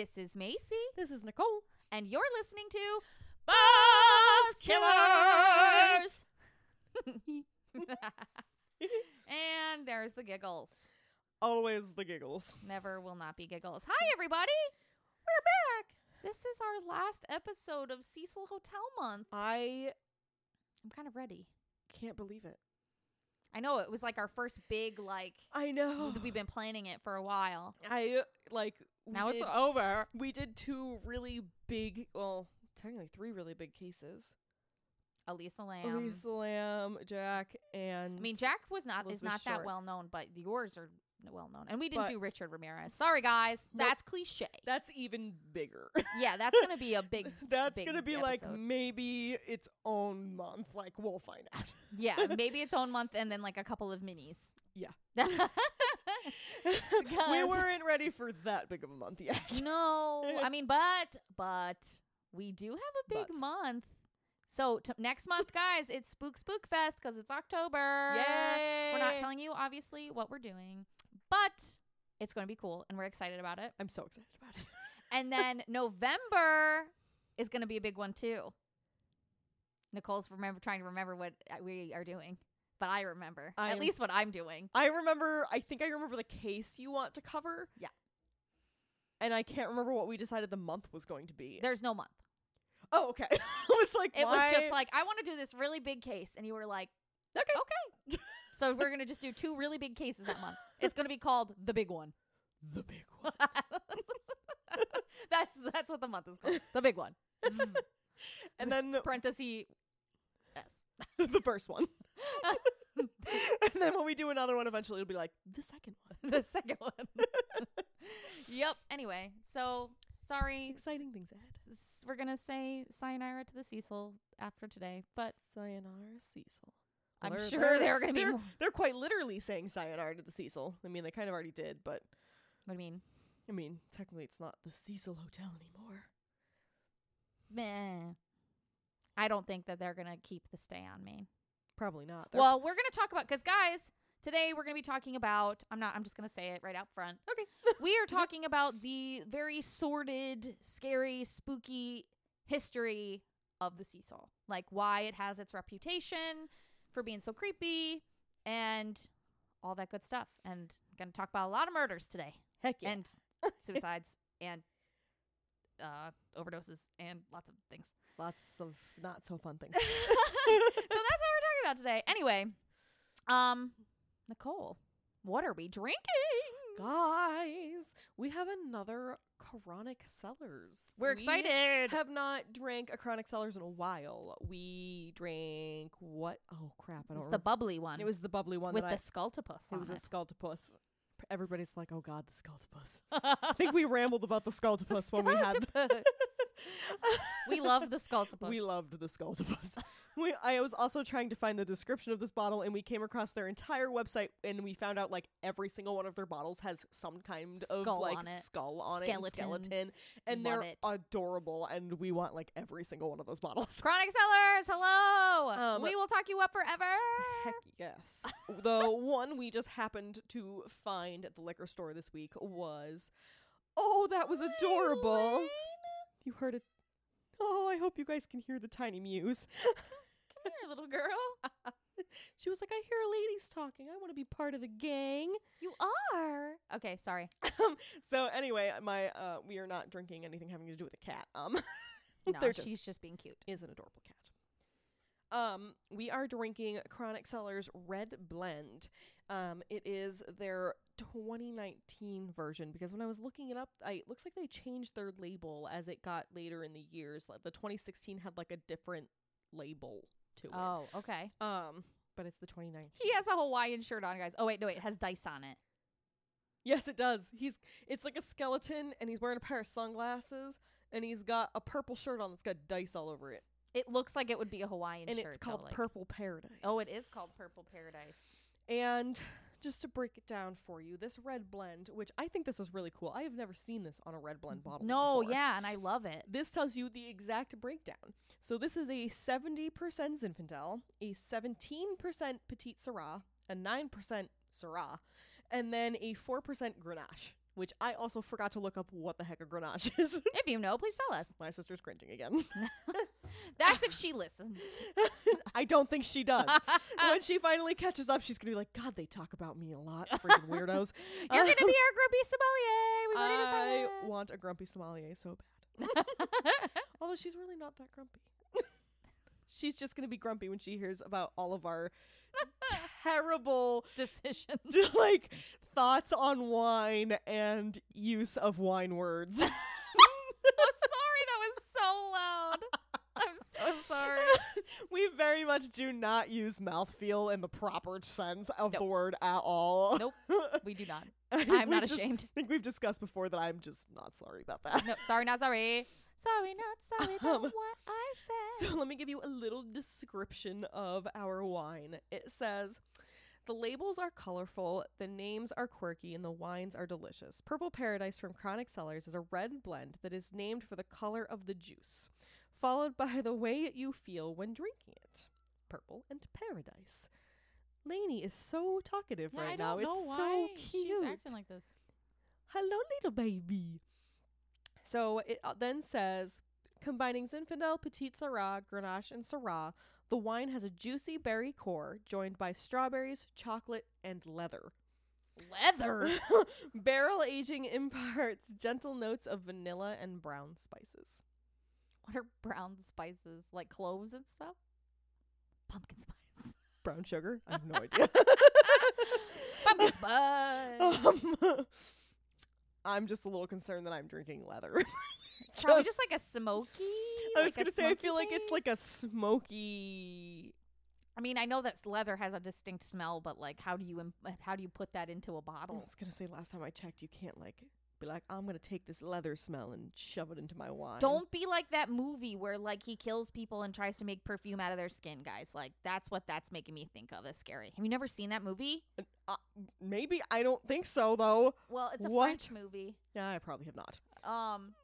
everybody. Howdy, buzzards. This is Macy, This is Nicole. and you're listening to Buzz Killers. and there's the giggles. Always the giggles. Never will not be giggles. Hi, everybody. We're back. This is our last episode of Cecil Hotel Month. I I'm kind of ready. can't believe it. I know it was like our first big, like, I know. we've been planning it for a while. I like. We Now it's over. we did two really big. Well, technically three really big cases. Elisa Lam. Elisa Lam, Jack, and I mean, Jack was not is Elizabeth not that well known, but yours are well known, and we didn't But- do Richard Ramirez. Sorry, guys, Nope. that's cliche. That's even bigger. yeah, that's gonna be a big. That's big gonna be like maybe its own month. Like we'll find out. Yeah, maybe its own month, and then like a couple of minis. Yeah. we weren't ready for that big of a month yet. no, I mean, but but we do have a big month. So t- next month, guys, it's Spook Spook Fest because it's October. Yay! We're not telling you obviously what we're doing, but it's going to be cool, and we're excited about it. I'm so excited about it. And then November is going to be a big one too. Nicole's remember trying to remember what uh, we are doing, but I remember I at am- least what I'm doing. I remember. I think I remember the case you want to cover. Yeah. And I can't remember what we decided the month was going to be. There's no month. oh, okay. I was like, It was just like I want to do this really big case, and you were like, okay. okay. so we're gonna just do two really big cases that month. It's gonna be called the big one. The big one. that's that's what the month is called. The big one. Zzz. and then Parenthesis. S. the first one. and then when we do another one, eventually it'll be like the second one. the second one. yep. Anyway, so sorry. Exciting things ahead. s- We're gonna say sayonara to the Cecil after today, but Sayonara, Cecil. I'm They're- sure they're- gonna be. they're- More. They're quite literally saying sayonara to the Cecil. I mean, they kind of already did, but What do you mean? I mean, technically it's not the Cecil Hotel anymore. Meh. I don't think that they're gonna keep the stay on Main. Probably not. They're- Well, we're gonna talk about because guys, today we're gonna be talking about. I'm not. I'm just gonna say it right out front. okay. we are talking about the very sordid, scary, spooky history of the Cecil. Like why it has its reputation for being so creepy and all that good stuff. And I'm going to talk about a lot of murders today Heck yeah. and suicides and uh, overdoses and lots of things. Lots of not so fun things. so that's what we're talking about today. Anyway, um, Nicole, what are we drinking? Guys, we have another Chronic Cellars. We're We excited. have not drank a Chronic Cellars in a while. We drank what? Oh crap! I don't It's the remember. bubbly one. it was the bubbly one with that the I, it on was it. a Scultopus. Everybody's like, "Oh God, the Scultopus." I think we rambled about the Scultopus when we had. We love the scultopus. We loved the Scultopus. we, I was also trying to find the description of this bottle, and we came across their entire website, and we found out like every single one of their bottles has some kind of like on skull on it, Skeleton. and skeleton, and Love they're it. adorable, and we want like every single one of those bottles. Chronic Cellars, hello. Um, we will talk you up forever. Heck yes. the one we just happened to find at the liquor store this week was, oh, that was adorable. You heard it. Oh, I hope you guys can hear the tiny mews. Come here, little girl. She was like, I hear ladies talking. I want to be part of the gang. You are. Okay, sorry. so anyway, my uh, we are not drinking anything having to do with a cat. Um, No, just she's just being cute. is an adorable cat. Um, we are drinking Chronic Cellars Red Blend. Um, it is their 2019 version because when I was looking it up, I, it looks like they changed their label as it got later in the years. Like the 2016 had like a different label to it. Oh, okay. Um, but it's the 2019. He has a Hawaiian shirt on, guys. Oh wait, no, wait, it has dice on it. Yes, it does. He's it's like a skeleton, and he's wearing a pair of sunglasses, and he's got a purple shirt on that's got dice all over it, It looks like it would be a Hawaiian and shirt. it's called though, like- Purple Paradise. Oh, it is called Purple Paradise. And just to break it down for you, this red blend, which I think this is really cool. I have never seen this on a red blend bottle. No, before. yeah, and I love it. This tells you the exact breakdown. So this is a 70% Zinfandel, a 17% Petite Sirah, a 9% Syrah, and then a 4% Grenache, which I also forgot to look up what the heck a Grenache is. If you know, please tell us. My sister's cringing again. That's if she listens. I don't think she does. when she finally catches up, she's gonna be like, God, they talk about me a lot, freaking weirdos. You're gonna be our grumpy sommelier. We've I want a grumpy sommelier so bad. Although she's really not that grumpy. she's just gonna be grumpy when she hears about all of our terrible Decision. like thoughts on wine and use of wine words. oh, sorry, that was so loud. I'm so sorry. we very much do not use mouthfeel in the proper sense of the word at all. Nope. We do not. I'm not ashamed. I think we've discussed before that I'm just not sorry about that. No, sorry, not sorry. Sorry, not sorry about Um, what I said. So let me give you a little description of our wine. It says the labels are colorful, the names are quirky, and the wines are delicious. Purple Paradise from Chronic Cellars is a red blend that is named for the color of the juice, followed by the way you feel when drinking it. Purple and Paradise. Lainey is so talkative Yeah, right I now. it's why so cute. she's acting like this. Hello, little baby. So it uh, then says, combining Zinfandel, Petite Sirah, Grenache, and Syrah, the wine has a juicy berry core joined by strawberries, chocolate, and leather. Leather. Barrel aging imparts gentle notes of vanilla and brown spices. what are brown spices? Like cloves and stuff? Pumpkin spice. Brown sugar? I have no idea. Pumpkin spice. um, I'm just a little concerned that I'm drinking leather. It's probably just like a smoky. I was like gonna say, I feel like it's like a smoky I mean, I know that leather has a distinct smell, but like, how do you im- uh, how do you put that into a I bottle? I was gonna say last time I checked, you can't like be like, I'm gonna take this leather smell and shove it into my wine. Don't be like that movie where like he kills people and tries to make perfume out of their skin, guys. Like that's what that's making me think of. That's scary. Have you never seen that movie? Uh, maybe I don't think so though. Well, it's a What? French movie. Yeah, I probably have not. Um,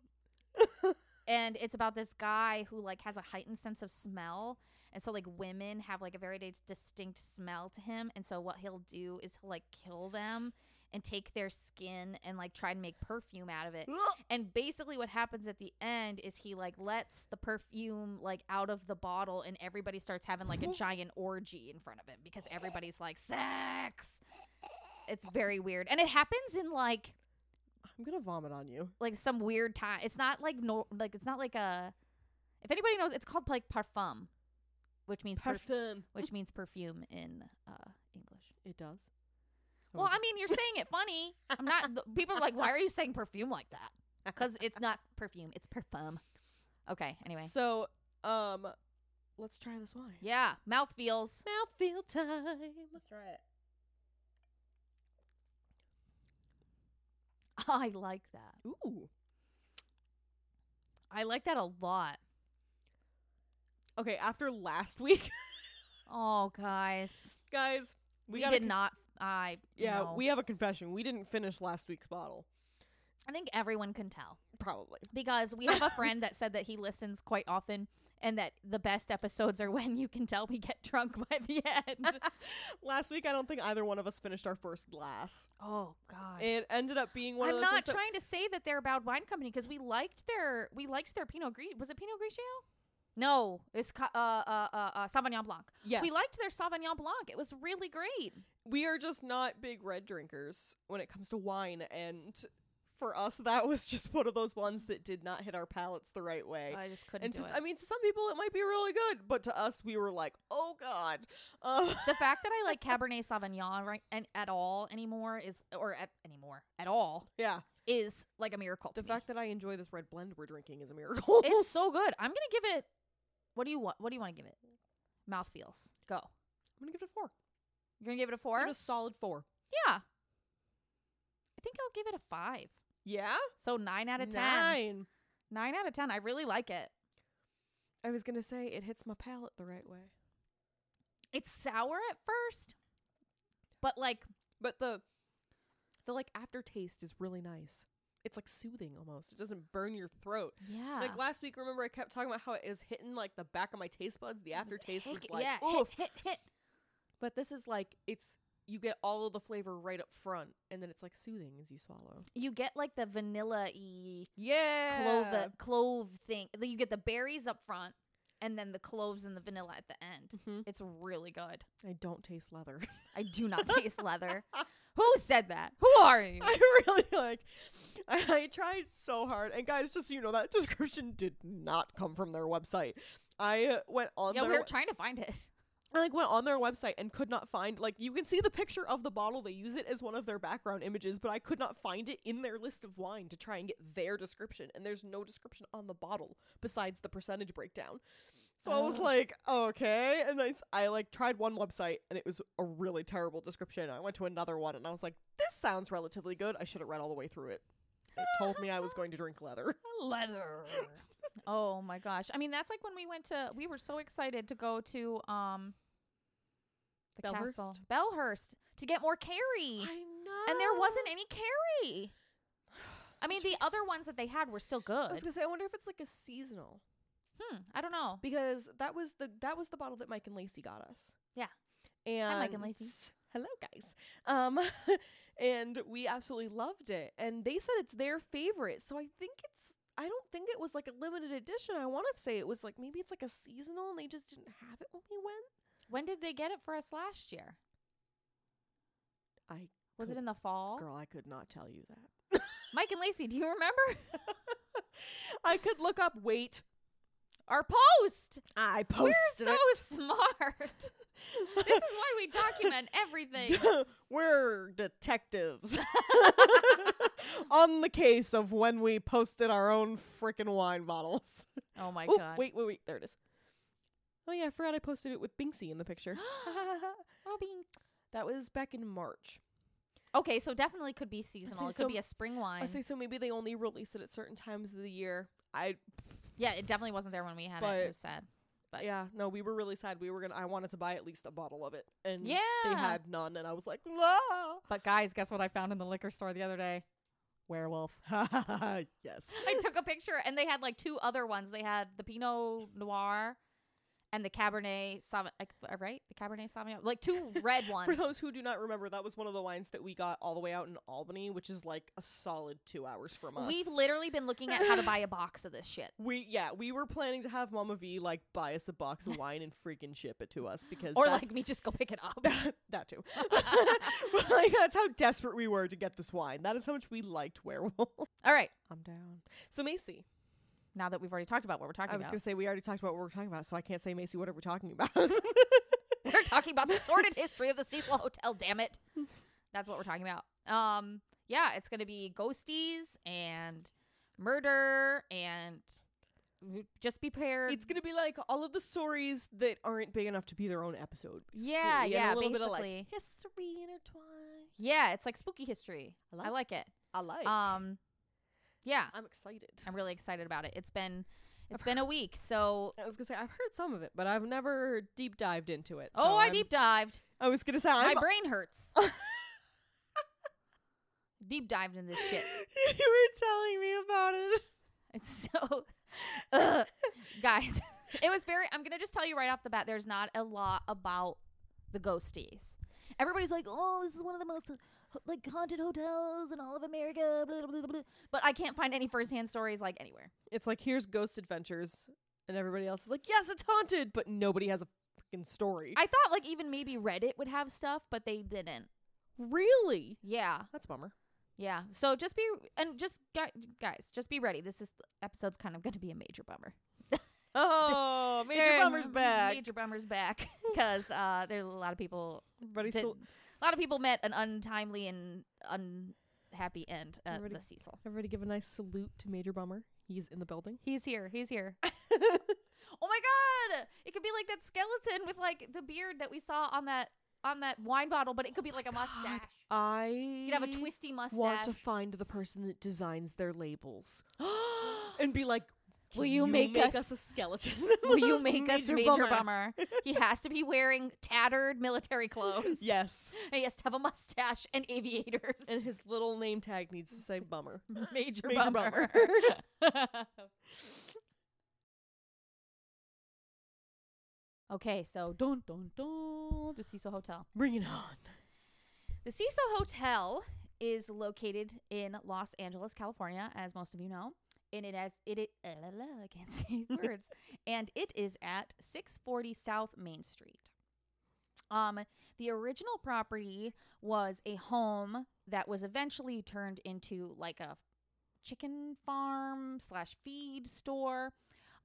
and it's about this guy who like has a heightened sense of smell, and so like women have like a very distinct smell to him, and so what he'll do is he'll like kill them and take their skin and like try and make perfume out of it. And basically what happens at the end is he like lets the perfume like out of the bottle and everybody starts having like a giant orgy in front of him because everybody's like sex. It's very weird. And it happens in like I'm gonna vomit on you. like some weird time. It's not like no like it's not like a if anybody knows it's called like parfum, which means perf- Parfum. which means perfume in uh English. It does. Well, I mean, you're saying it funny. I'm not. People are like, "Why are you saying perfume like that?" Because it's not perfume; it's parfum. Okay. Anyway, So, um, let's try this wine. yeah, mouth feels. Mouth feel time. Let's try it. I like that. Ooh. I like that a lot. Okay, after last week, Oh, guys, guys, we, we, got did not. I Yeah, no. we have a confession. We didn't finish last week's bottle. I think everyone can tell Probably. because we have a friend that said that he listens quite often, and that the best episodes are when you can tell we get drunk by the end. last week, I don't think either one of us finished our first glass. oh God. It ended up being one I'm of those not ones that- trying to say that they're a bad wine company because we liked their we liked their Pinot Gris. Was it Pinot Grigio? No, it's uh, uh uh uh Sauvignon Blanc. Yes. We liked their Sauvignon Blanc. It was really great. we are just not big red drinkers when it comes to wine and for us that was just one of those ones that did not hit our palates the right way. I just couldn't and do to, it. I mean to some people it might be really good, but to us we were like, "Oh god." Um, the fact that I like Cabernet Sauvignon right and at all anymore is or at anymore at all yeah. is like a miracle to The me. fact that I enjoy this red blend we're drinking is a miracle. it's so good. I'm gonna give it. What do you want? What do you want to give it? Mouth feels. Go. I'm going to give it a 4. You're gonna give it a four. Give it a solid 4. yeah. I think I'll give it a five. Yeah? So nine out of ten. 9. Nine out of ten. I really like it. I was going to say it hits my palate the right way. It's sour at first, but like But the the like aftertaste is really nice. It's like soothing almost. It doesn't burn your throat. yeah. Like last week, remember I kept talking about how it is hitting like the back of my taste buds. The aftertaste was like, yeah, oof. hit, hit, hit. But this is like it's you get all of the flavor right up front, and then it's like soothing as you swallow. You get like the vanilla y Yeah, clove clove thing. You get the berries up front and then the cloves and the vanilla at the end. hmm It's really good. I don't taste leather. I do not taste leather. Who said that? Who are you? I really like. I, I tried so hard, and guys, just so you know, that description did not come from their website. I went on Yeah, their we were trying to find it. I like went on their website and could not find like you can see the picture of the bottle. They use it as one of their background images, but I could not find it in their list of wine to try and get their description. And there's no description on the bottle besides the percentage breakdown. So I was like, okay. And I like tried one website and it was a really terrible description. I went to another one and I was like, this sounds relatively good. I should have read all the way through it. It told me I was going to drink leather. Leather. oh my gosh. I mean, that's like when we went to we were so excited to go to um the castle. Belhurst? Belhurst to get more Carrie. know. And there wasn't any carry. I mean, the makes- other ones that they had were still good. I was gonna say, I wonder if it's like a seasonal. Hmm, I don't know. because that was the that was the bottle that Mike and Lacey got us. Yeah. And Mike and Lacey. Hello guys. Um and we absolutely loved it. And they said it's their favorite. So I think it's I don't think it was like a limited edition. I want to say it was like maybe it's like a seasonal and they just didn't have it when we went. When did they get it for us last year? I Was it in the fall? girl, I could not tell you that. Mike and Lacey, do you remember I could look up wait. Our post? I posted. We're so it. smart. this is why we document everything. We're detectives on the case of when we posted our own freaking wine bottles. oh my Ooh, god. wait, wait, wait. There it is. Oh yeah, I forgot I posted it with Binksy in the picture. Oh, Binks. that was back in March. Okay, so definitely could be seasonal. It could so- be a spring wine. I say so. Maybe they only release it at certain times of the year. I yeah, it definitely wasn't there when we had it. But- It was sad. But yeah, no, we were really sad. We were gonna. I wanted to buy at least a bottle of it, and Yeah. they had none, and I was like. But guys, guess what I found in the liquor store the other day? Werewolf. yes. I took a picture and they had like two other ones. They had the Pinot Noir and the Cabernet Sauvignon, like, uh, right? The Cabernet Sauvignon, like two red ones. For those who do not remember, that was one of the wines that we got all the way out in Albany, which is like a solid two hours from us. We've literally been looking at how to buy a box of this shit. we yeah, we were planning to have Mama V like buy us a box of wine and freaking ship it to us because Or like me just go pick it up. that, that too. like that's how desperate we were to get this wine. That is how much we liked Werewolf. All right. I'm down. So Macy, Now that we've already talked about what we're talking about. I was gonna say we already talked about what we're talking about, so I can't say Macy what are we talking about. we're talking about the sordid history of the Cecil Hotel. Damn it, that's what we're talking about. Um, yeah, it's gonna be ghosties and murder and just be prepared. it's gonna be like all of the stories that aren't big enough to be their own episode. Yeah, and yeah, a little bit of basically. like history intertwined. yeah, it's like spooky history. I like. I like it. I like. Um, yeah, I'm excited. I'm really excited about it. It's been it's I've been a week, so I was gonna say I've heard some of it, but I've never deep dived into it. oh, I I'm- deep dived. I was gonna say My I'm. brain hurts. deep dived in this shit. you were telling me about it. It's so, Ugh. guys. It was very. I'm gonna just tell you right off the bat. There's not a lot about the ghosties. Everybody's like, "Oh, this is one of the most like haunted hotels in all of America." Blah, blah, blah, blah. But I can't find any firsthand stories like anywhere. It's like here's Ghost Adventures, and everybody else is like, yes, it's haunted, but nobody has a freaking story. I thought like even maybe Reddit would have stuff, but they didn't. really? Yeah, That's a bummer. yeah. So just be and just guys, just be ready. This is episode's kind of going to be a major bummer. Oh, Major Bummer's back. Major bummer's back because uh, there's a lot of people Everybody did- still, a lot of people met an untimely and unhappy end at Everybody- the Cecil. everybody give a nice salute to Major Bummer. He's in the building. He's here. He's here. oh my god! It could be like that skeleton with like the beard that we saw on that on that wine bottle, but it could be like a mustache. I You could have a twisty mustache. want to find the person that designs their labels and be like, Will "Can you make us- a skeleton? Will you make us Major Bummer?" Bummer? He has to be wearing tattered military clothes. Yes, And he has to have a mustache and aviators. and his little name tag needs to say Bummer. Major, Major Bummer. okay, so dun dun dun the Cecil Hotel. Bring it on. The Cecil Hotel is located in Los Angeles, California, as most of you know. And it has it, it uh, la, la, I can't say words. and it is at 640 South Main Street. Um, the original property was a home that was eventually turned into like a chicken farm slash feed store.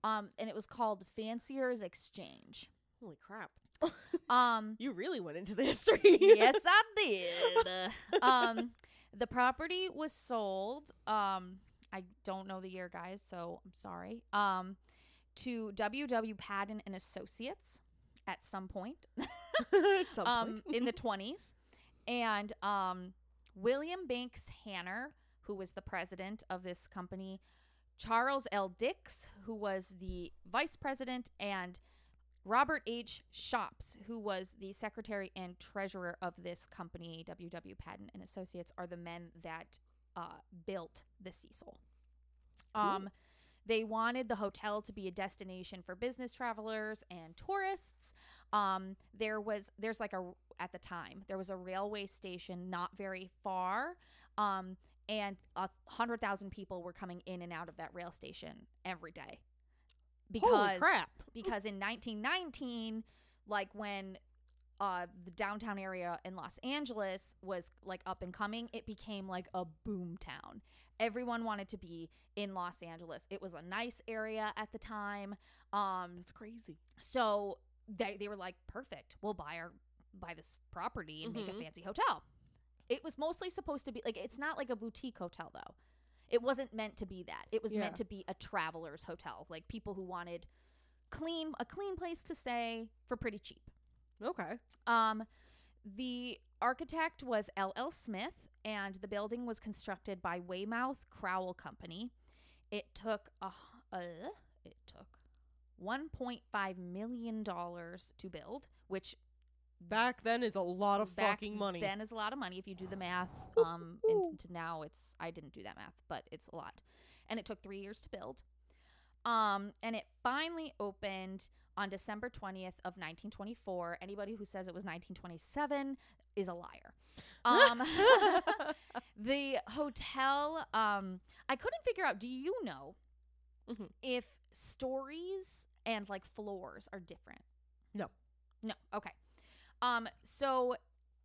Um, and it was called Fancier's Exchange. Holy crap. Um, You really went into the history. yes, I did. um, the property was sold. Um, I don't know the year, guys, so I'm sorry. Um, to W.W. Padden and Associates at some point, At some um, point. in the 20s, and um, William Banks Hanner, who was the president of this company, Charles L. Dix, who was the vice president, and Robert H. Schops, who was the secretary and treasurer of this company, W.W. Padden and Associates, are the men that uh, built the Cecil. Um, they wanted the hotel to be a destination for business travelers and tourists. Um, there was there's like a at the time there was a railway station not very far, um, and a hundred thousand people were coming in and out of that rail station every day. Because Holy crap. because in 1919 like when uh the downtown area in Los Angeles was like up and coming. It became like a boom town. Everyone wanted to be in Los Angeles. It was a nice area at the time. Um That's crazy. so they they were like perfect. We'll buy our buy this property and make Mhm. a fancy hotel. It was mostly supposed to be like it's not like a boutique hotel though. It wasn't meant to be that. It was Yeah. meant to be a traveler's hotel like people who wanted clean a clean place to stay for pretty cheap Okay. um the architect was ll smith and the building was constructed by weymouth crowell company it took a uh, it took 1.5 million dollars to build which Back then is a lot of fucking money. then is a lot of money if you do the math um woo. and to now it's i didn't do that math but it's a lot and it took three years to build um and it finally opened on december 20th of 1924 anybody who says it was 1927 is a liar um the hotel um i couldn't figure out do you know Mhm. if stories and like floors are different No. no okay um so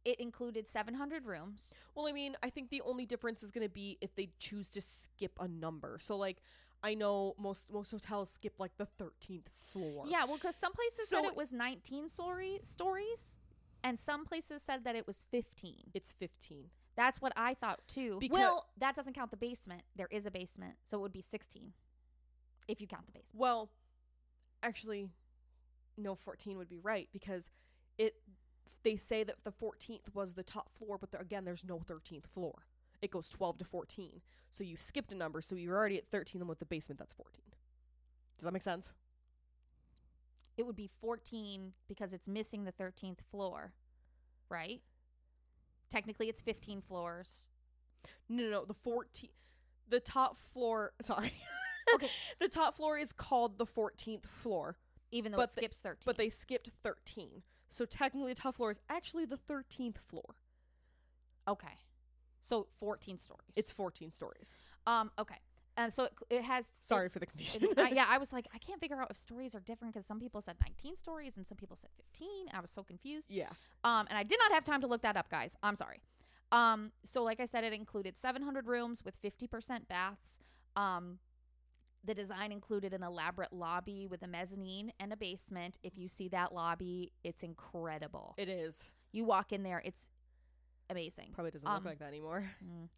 it included 700 rooms Well, I mean, I think the only difference is going to be if they choose to skip a number. So, like, I know most most hotels skip like the thirteenth floor. yeah well because some places said it was 19 story stories and some places said that it was 15 it's fifteen. that's what i thought too Becau- well that doesn't count the basement there is a basement so it would be 16 if you count the basement Well, actually, no, fourteen would be right because it. They say that the fourteenth was the top floor, but there, again, there's no thirteenth floor. It goes twelve to fourteen. So you skipped a number, so you're already at thirteen, and with the basement, that's fourteen. Does that make sense? it would be 14 because it's missing the 13th floor, right? Technically, it's 15 floors. No, no, no. The fourteen, the top floor. Sorry. Okay. the top floor is called the fourteenth floor, Even though it skips 13. but they skipped thirteen. So technically, the top floor is actually the thirteenth floor. okay. So 14 stories. It's fourteen stories. um okay. And so it, it has Sorry it- for the confusion. it- I- yeah, I was like, I can't figure out if stories are different because some people said 19 stories and some people said 15. I was so confused. yeah. Um, and I did not have time to look that up, guys. I'm sorry. Um, so like I said, it included 700 rooms with 50% baths. Um, the design included an elaborate lobby with a mezzanine and a basement. If you see that lobby, it's incredible. It is. you walk in there, it's amazing. Probably doesn't Um, look like that anymore. Mm.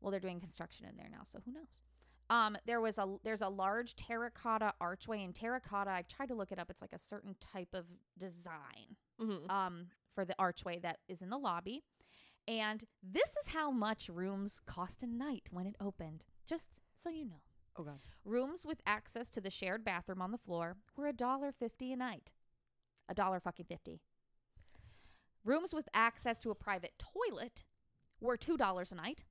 Well, they're doing construction in there now, so who knows? Um, there was a there's a large terracotta archway and terracotta. I tried to look it up. It's like a certain type of design Mm-hmm. um, for the archway that is in the lobby. And this is how much rooms cost a night when it opened. Just so you know. Oh god. Rooms with access to the shared bathroom on the floor were a dollar fifty a night. A dollar fucking fifty. Rooms with access to a private toilet were two dollars a night.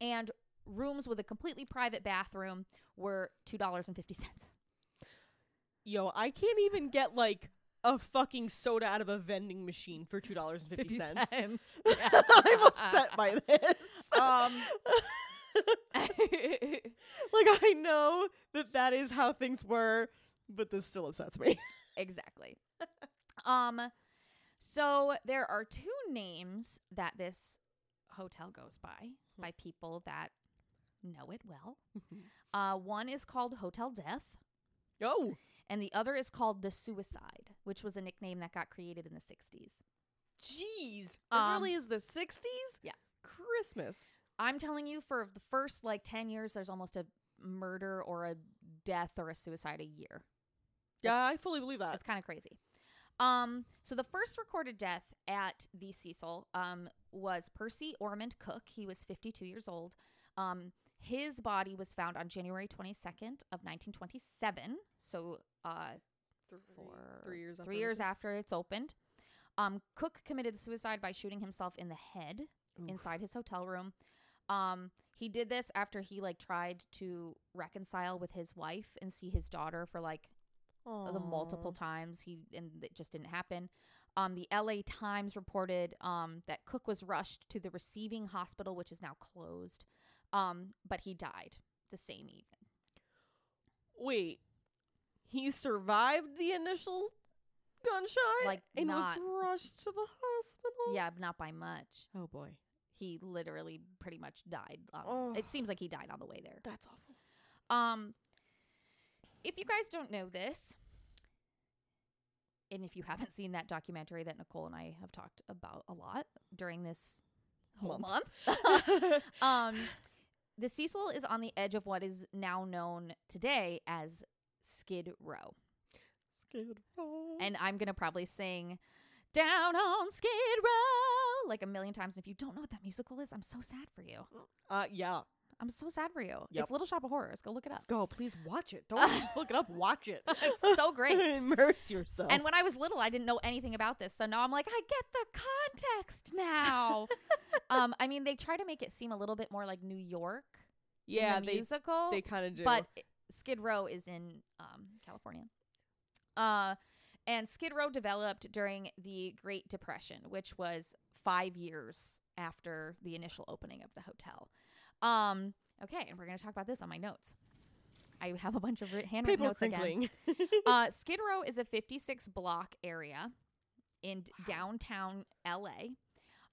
And rooms with a completely private bathroom were two dollars and fifty cents. Yo, I can't even get like a fucking soda out of a vending machine for two dollars and fifty cents. cents. I'm upset by this. Um, like I know that that is how things were, but this still upsets me. exactly. Um, so there are two names that this hotel goes by by people that know it well. Uh, one is called Hotel Death, oh, and the other is called the Suicide, which was a nickname that got created in the '60s. jeez, as Um, early as the '60s. yeah. Christmas. I'm telling you, for the first like 10 years, there's almost a murder or a death or a suicide a year. Yeah, I fully believe that. It's kind of crazy. Um, so the first recorded death at the Cecil um, was Percy Ormond Cook. He was 52 years old. Um, his body was found on January 22nd of 1927. So uh, for three years. three years after it's opened. Um, Cook committed suicide by shooting himself in the head inside his hotel room. Um, he did this after he like tried to reconcile with his wife and see his daughter for like the multiple times he and it just didn't happen. Um, the LA Times reported um, that Cook was rushed to the receiving hospital, which is now closed, um, but he died the same evening. Wait, he survived the initial gunshot, Like, and not- was rushed to the hospital. Yeah, not by much. Oh boy, He literally pretty much died. Oh. It seems like he died on the way there. that's awful. Um, if you guys don't know this, and if you haven't seen that documentary that Nicole and I have talked about a lot during this whole Month. month, um, the Cecil is on the edge of what is now known today as Skid Row. Skid Row. And I'm going to probably sing Down on Skid Row like a million times. And if you don't know what that musical is, I'm so sad for you. uh, yeah, I'm so sad for you. Yep. It's Little Shop of Horrors. Go look it up. go please watch it. Don't just look it up. Watch it. It's so great. Immerse yourself. And when I was little, I didn't know anything about this. So now I'm like, I get the context now. um, I mean, they try to make it seem a little bit more like New York. in yeah, the they musical. they kind of do. but Skid Row is in um, California. Uh, and Skid Row developed during the Great Depression, which was five years after the initial opening of the hotel. Um, okay, and we're going to talk about this on my notes. I have a bunch of handwritten notes again. uh, Skid Row is a 56 block area in d- downtown LA.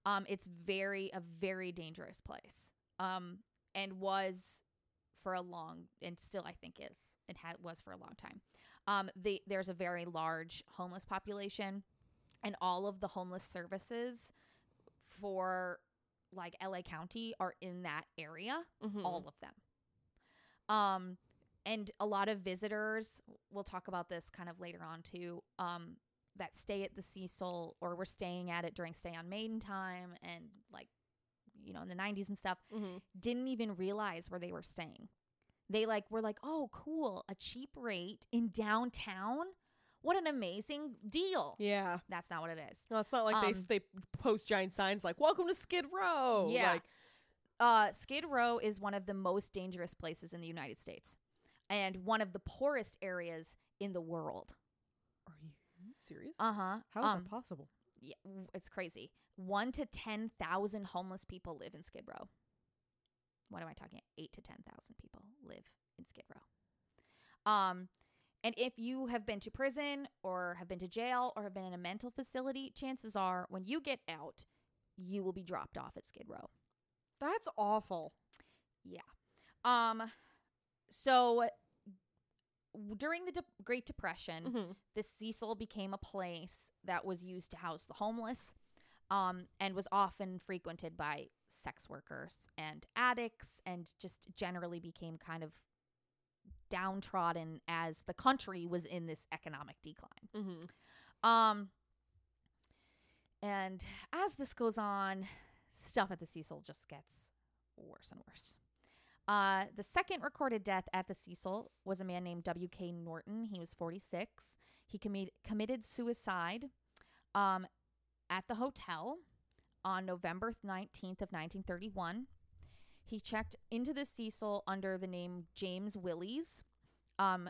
Um, it's very a very dangerous place. Um, and was for a long and still I think is it had was for a long time. Um, the there's a very large homeless population, and all of the homeless services for like LA County are in that area Mhm. all of them. Um, and a lot of visitors, we'll talk about this kind of later on too, um, that stay at the Cecil or were staying at it during stay on Maiden time and like, you know, in the 90s and stuff, Mhm. didn't even realize where they were staying. They like were like, oh, cool, a cheap rate in downtown. What an amazing deal. Yeah. That's not what it is. No, it's not like Um, they they post giant signs like "Welcome to Skid Row." Yeah. Like, Uh, Skid Row is one of the most dangerous places in the United States and one of the poorest areas in the world. are you serious? Uh huh. How is um, that possible? yeah, it's crazy. One to 10,000 homeless people live in Skid Row. What am I talking? Eight to 10,000 people live in Skid Row. Um, and if you have been to prison or have been to jail or have been in a mental facility, chances are when you get out, you will be dropped off at Skid Row. That's awful. Yeah. Um, so during the de- Great Depression, Mhm. the Cecil became a place that was used to house the homeless, um, and was often frequented by sex workers and addicts, and just generally became kind of downtrodden as the country was in this economic decline. Mm-hmm. Um, and as this goes on, stuff at the Cecil just gets worse and worse. Uh, the second recorded death at the Cecil was a man named W.K. Norton. He was 46. He commi- committed suicide um, at the hotel on November 19th of 1931. He checked into the Cecil under the name James Willys. Um,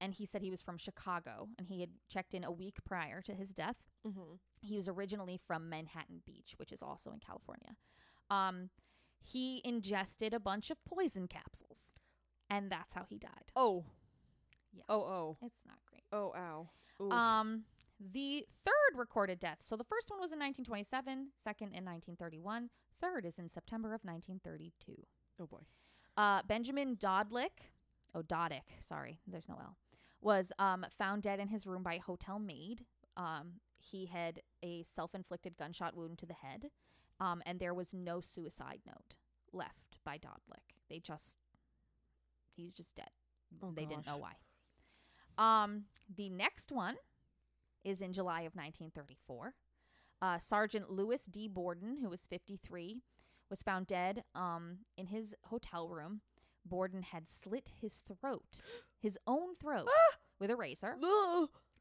and he said he was from Chicago and he had checked in a week prior to his death. Mm-hmm. He was originally from Manhattan Beach, which is also in California. Um, he ingested a bunch of poison capsules, and that's how he died. Oh. Yeah. Oh, oh. It's not great. Oh, ow. Oof. Um, the third recorded death. So the first one was in 1927, second in 1931, third is in September of 1932. oh, boy. Uh, Benjamin Dodlick, oh Dodick, sorry, there's no L, was um found dead in his room by a hotel maid. Um, he had a self-inflicted gunshot wound to the head, um, and there was no suicide note left by Dodlick. They just, he's just dead. Oh, they didn't know why. Um, the next one is in July of 1934. Uh, Sergeant Louis D. Borden, who was 53, was found dead um, in his hotel room. Borden had slit his throat, his own throat, with a razor,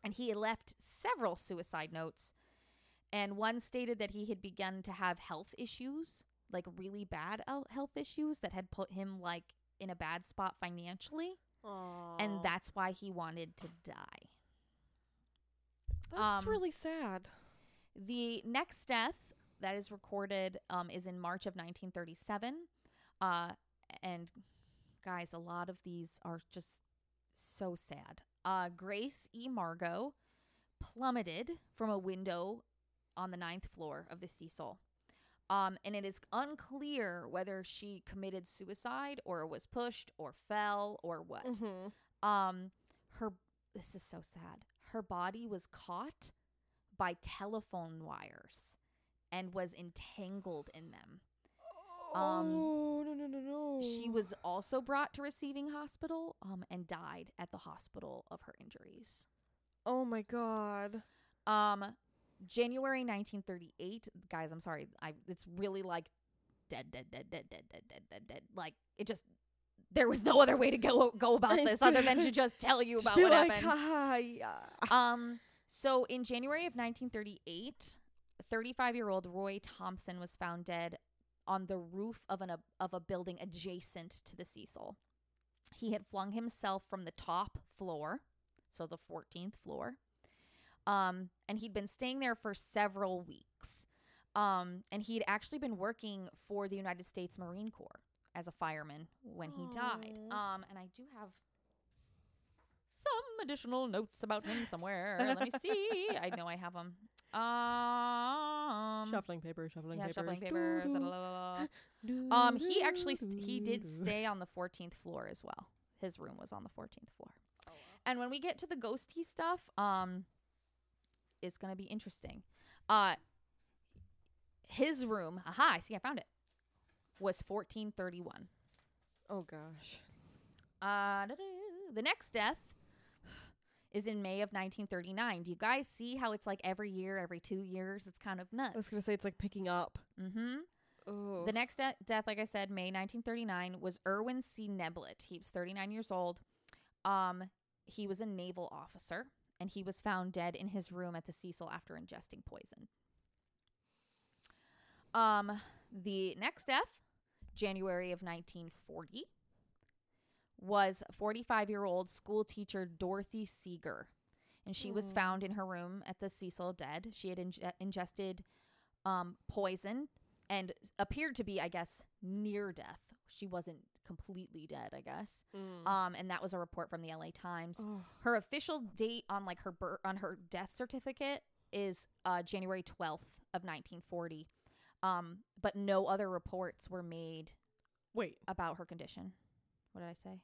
and he had left several suicide notes. And one stated that he had begun to have health issues, like really bad health issues that had put him like in a bad spot financially and that's why he wanted to die. That's um, really sad. The next death that is recorded um, is in March of 1937. Uh, and guys, a lot of these are just so sad. Uh, Grace E. Margot plummeted from a window on the ninth floor of the Cecil. Um, and it is unclear whether she committed suicide or was pushed or fell or what. Mm-hmm. Um, her this is so sad. Her body was caught by telephone wires and was entangled in them. Um, oh, no, no, no, no. She was also brought to receiving hospital um, and died at the hospital of her injuries. Oh, my God. Um, January 1938, guys, I'm sorry. I it's really like dead, dead, dead, dead, dead, dead, dead, dead, dead. Like it just there was no other way to go go about this other than to just tell you about what like, happened. "Ah, yeah." Um, so in January of 1938, 35 year old Roy Thompson was found dead on the roof of an of a building adjacent to the Cecil. He had flung himself from the top floor, so the 14th floor. Um, and he'd been staying there for several weeks. Um, and he'd actually been working for the United States Marine Corps as a fireman when he died. Um, and I do have additional notes about him somewhere. Let me see. I know I have them. Um, shuffling paper, shuffling yeah, papers. shuffling papers. doo-doo, la, la, la, la. Um, he actually st- he did stay on the 14th floor as well. His room was on the 14th floor. And when we get to the ghosty stuff, um, it's gonna be interesting. Uh, his room, aha, I see, I found it. Was 1431. Oh gosh. Uh, the next death is in May of 1939. Do you guys see how it's like every year, every two years? It's kind of nuts. I was gonna say it's like picking up. Mm-hmm. Oh. The next de- death, like I said, May 1939, was Irwin C. Neblett. He was 39 years old. Um, he was a naval officer, and he was found dead in his room at the Cecil after ingesting poison. Um, the next death, January of 1940, was 45 year old school teacher Dorothy Seeger. And she was Hmm. found in her room at the Cecil dead. She had inge- ingested um, poison and appeared to be, I guess, near death. She wasn't completely dead, I guess. Mm. Um, and that was a report from the LA Times. oh. Her official date on like her on her death certificate is uh, January 12th of 1940. Um, but no other reports were made Wait, about her condition. What did I say?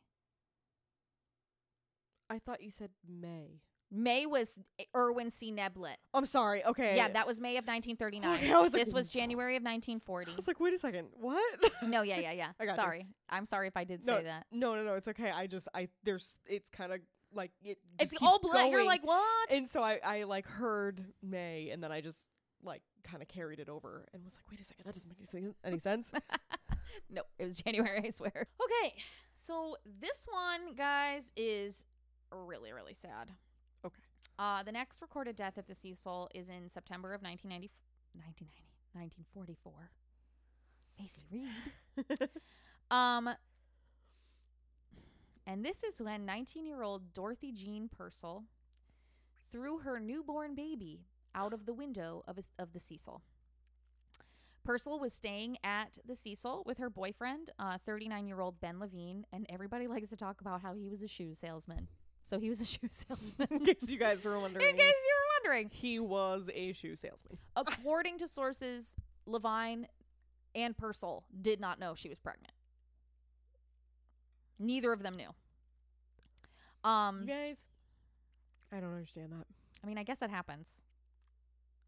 I thought you said May. May was Irwin C. Neblett. I'm sorry. Okay. Yeah, that was May of 1939. Okay, was like, this was January of 1940. I was like, wait a second. What? no, yeah, yeah, yeah. I got you. sorry. I'm sorry if I did No, say that. no, no, no. It's okay. I just, I there's, it's kind of like it. It's all black. You're like, what? and so I, I like heard May, and then I just like kind of carried it over and was like, wait a second, that doesn't make any sense. no, it was January, I swear. Okay, so this one, guys, is really, really sad. Okay. Uh, the next recorded death at the Cecil is in September of 1990, 1990 1944. Macy Reed. um, And this is when 19 year old Dorothy Jean Purcell threw her newborn baby out of the window of, a, of the Cecil. Purcell was staying at the Cecil with her boyfriend, 39 year old Ben Levine, and everybody likes to talk about how he was a shoe salesman. So he was a shoe salesman. In case you guys were wondering. In case you were wondering. he was a shoe salesman. According to sources, Levine and Purcell did not know she was pregnant. Neither of them knew. Um, You guys, I don't understand that. I mean, I guess it happens.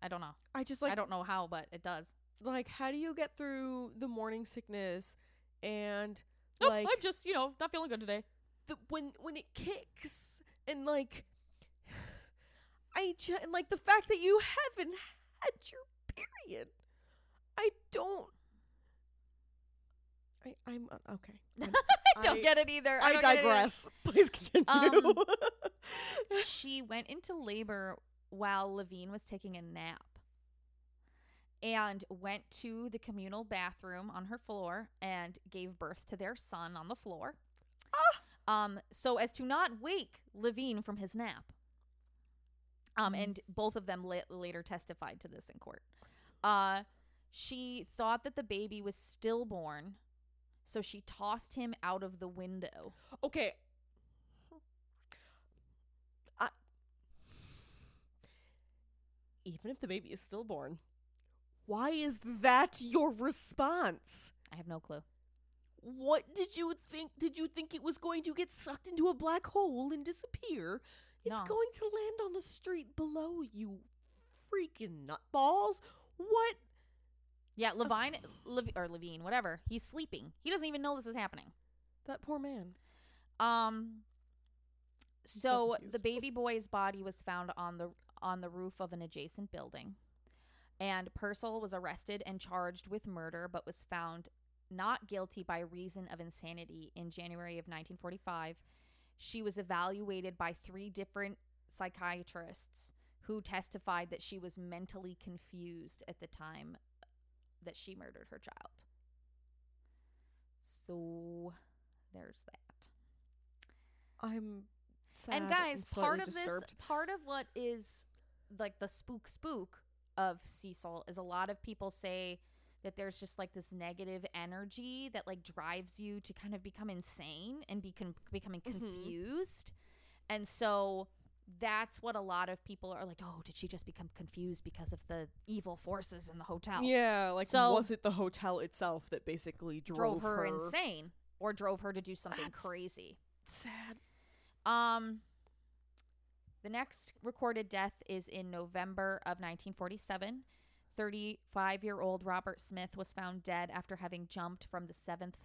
I don't know. I just like I don't know how, but it does. like how do you get through the morning sickness and Nope, like I'm just, you know, not feeling good today. The when when it kicks and like I just and like the fact that you haven't had your period. I don't. I I'm uh, okay. I'm I don't I- get it either. I, either. digress. Please continue. Um, she went into labor while Levine was taking a nap and went to the communal bathroom on her floor and gave birth to their son on the floor. Um, so as to not wake Levine from his nap. Um, and both of them la- later testified to this in court. Uh, she thought that the baby was stillborn, so she tossed him out of the window. okay. I, even if the baby is stillborn, why is that your response? I have no clue. What did you think? Did you think it was going to get sucked into a black hole and disappear? It's No. going to land on the street below you, freaking nutballs. What? Yeah, Levine Lev- or Levine, whatever. He's sleeping. He doesn't even know this is happening. That poor man. Um so so the baby boy's body was found on the on the roof of an adjacent building. And Purcell was arrested and charged with murder but was found not guilty by reason of insanity in January of 1945. She was evaluated by three different psychiatrists who testified that she was mentally confused at the time that she murdered her child. So there's that. I'm sad and guys, slightly part of disturbed. this, part of what is like the spook spook of Cecil is a lot of people say that there's just like this negative energy that like drives you to kind of become insane and be con- becoming Mhm. confused. And so that's what a lot of people are like, oh, did she just become confused because of the evil forces in the hotel? Yeah, like So- was it the hotel itself that basically drove, drove her, insane or drove her to do something That's- crazy. Sad. Um, the next recorded death is in November of 1947. 35 year old Robert Smith was found dead after having jumped from the seventh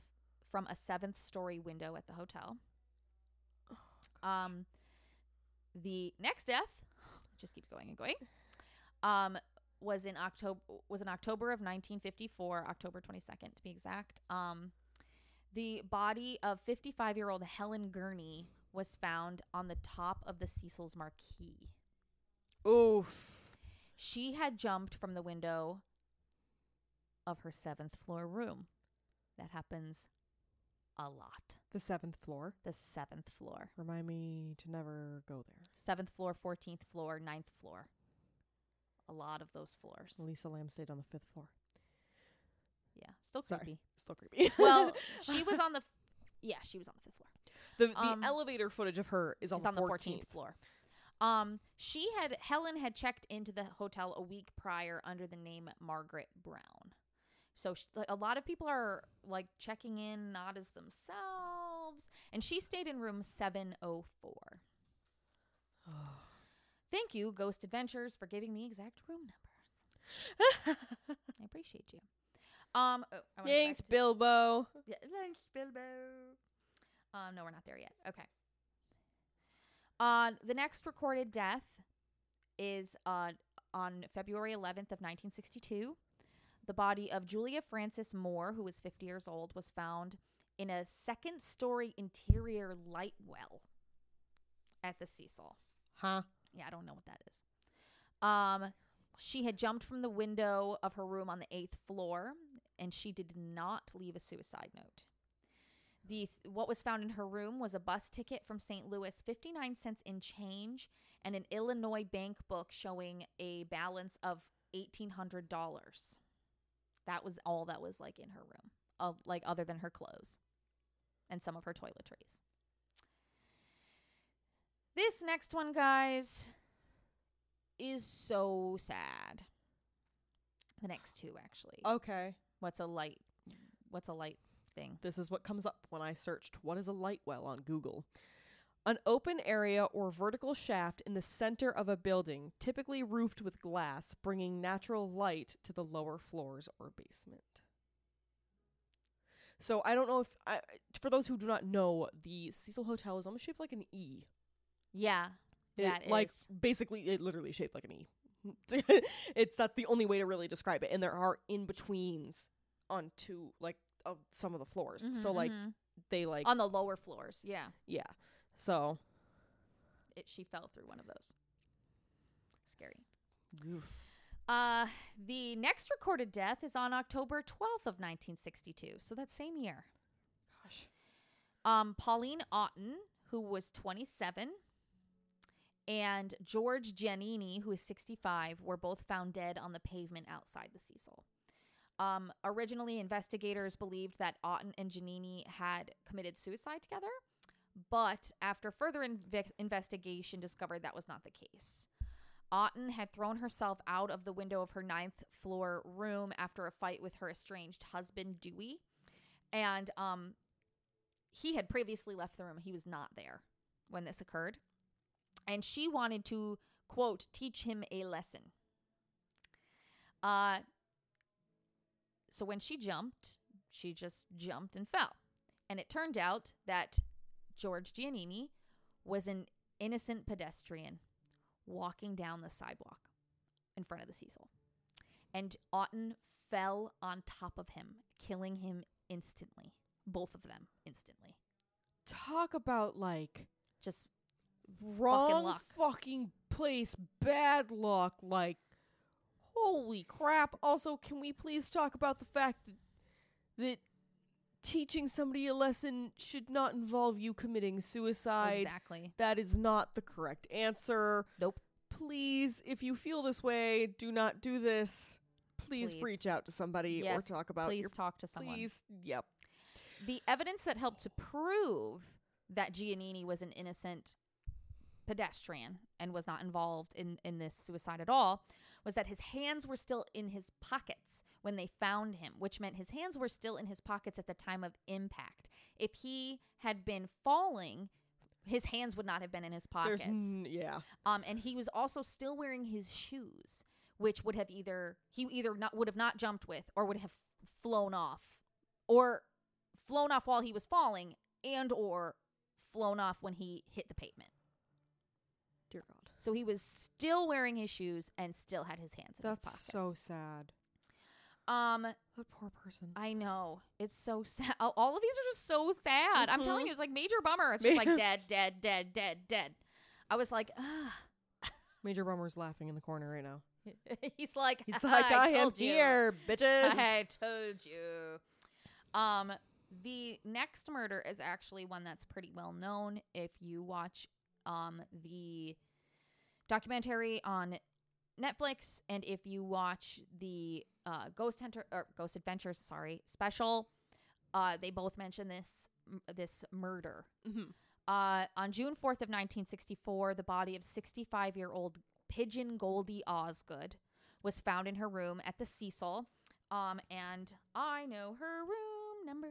from a seventh story window at the hotel. Um, the next death just keeps going and going. Um, was in October was in October of 1954, October 22nd to be exact. Um, the body of 55 year old Helen Gurney was found on the top of the Cecil's marquee. Oof. She had jumped from the window of her seventh floor room. That happens a lot. The seventh floor. The seventh floor. Remind me to never go there. Seventh floor, 14th floor, ninth floor. A lot of those floors. Lisa Lam stayed on the fifth floor. Yeah, still Sorry. creepy. Still creepy. Well, she was on the, f- yeah, she was on the fifth floor. the the um, elevator footage of her is on, the, on the 14th. 14th floor. Um, she had Helen had checked into the hotel a week prior under the name Margaret Brown. So sh like, a lot of people are like checking in not as themselves, and she stayed in room 704. Thank you, Ghost Adventures, for giving me exact room numbers. I appreciate you. Um, oh, I wanna go back Thanks, to- Bilbo. yeah, thanks, Bilbo. Um, no, we're not there yet. Okay. Uh, the next recorded death is uh, on February 11th of 1962. The body of Julia Frances Moore, who was 50 years old, was found in a second-story interior light well at the Cecil. Huh? Yeah, I don't know what that is. Um, she had jumped from the window of her room on the eighth floor, and she did not leave a suicide note. The what was found in her room was a bus ticket from St. Louis, 59 cents in change, and an Illinois bank book showing a balance of $1800. That was all that was like in her room, of like other than her clothes and some of her toiletries. This next one, guys, is so sad. The next two actually. Okay. What's a light what's a light thing? This is what comes up when I searched what is a light well on Google. An open area or vertical shaft in the center of a building, typically roofed with glass, bringing natural light to the lower floors or basement. So I don't know if I, for those who do not know, the Cecil Hotel is almost shaped like an E. Yeah. It- That like is- basically it literally shaped like an E. it's that's the only way to really describe it. And there are in betweens on two like of some of the floors. so Mhm, like mhm. they like on the lower floors. Yeah. yeah. So It, she fell through one of those. Scary. Uh, the next recorded death is on October 12th of 1962, so that same year. gosh. Um, Pauline Otten, who was 27, and George Giannini, who is 65, were both found dead on the pavement outside the Cecil. Um, originally, investigators believed that Otten and Giannini had committed suicide together, but after further inve- investigation, discovered that was not the case. Otten had thrown herself out of the window of her ninth floor room after a fight with her estranged husband, Dewey. And um, he had previously left the room. He was not there when this occurred. And she wanted to, quote, teach him a lesson. Uh, so when she jumped, she just jumped and fell. And it turned out that George Giannini was an innocent pedestrian walking down the sidewalk in front of the Cecil. And Otten fell on top of him, killing him instantly. Both of them instantly. Talk about like Just wrong luck. fucking place, bad luck. Like, holy crap! Also, can we please talk about the fact that that teaching somebody a lesson should not involve you committing suicide? exactly. That is not the correct answer. Nope. Please, if you feel this way, do not do this. Please, Please. reach out to somebody or talk about Please your. talk to someone. Please, yep. The evidence that helped to prove that Giannini was an innocent pedestrian and was not involved in, in this suicide at all was that his hands were still in his pockets when they found him, which meant his hands were still in his pockets at the time of impact. If he had been falling, his hands would not have been in his pockets. N- yeah. Um, and he was also still wearing his shoes, which would have either he either not would have not jumped with or would have flown off, or flown off while he was falling, and or flown off when he hit the pavement. So he was still wearing his shoes and still had his hands in his That's pockets. so sad. um, That poor person. I know it's so sad. All of these are just so sad. I'm telling Mhm. you, it's like major bummer. It's just like dead, dead, dead, dead, dead. I was like, ah. Major Bummer's laughing in the corner right now. He's like, He's like, I, am told you. here, bitches. I told you. Um, the next murder is actually one that's pretty well known. If you watch um the documentary on Netflix, and if you watch the uh, Ghost Hunter or Ghost Adventures, sorry, special, uh, they both mention this m- this murder. Mhm. Uh, on June 4th of 1964, the body of 65-year-old Pigeon Goldie Osgood was found in her room at the Cecil. Um, and I know her room number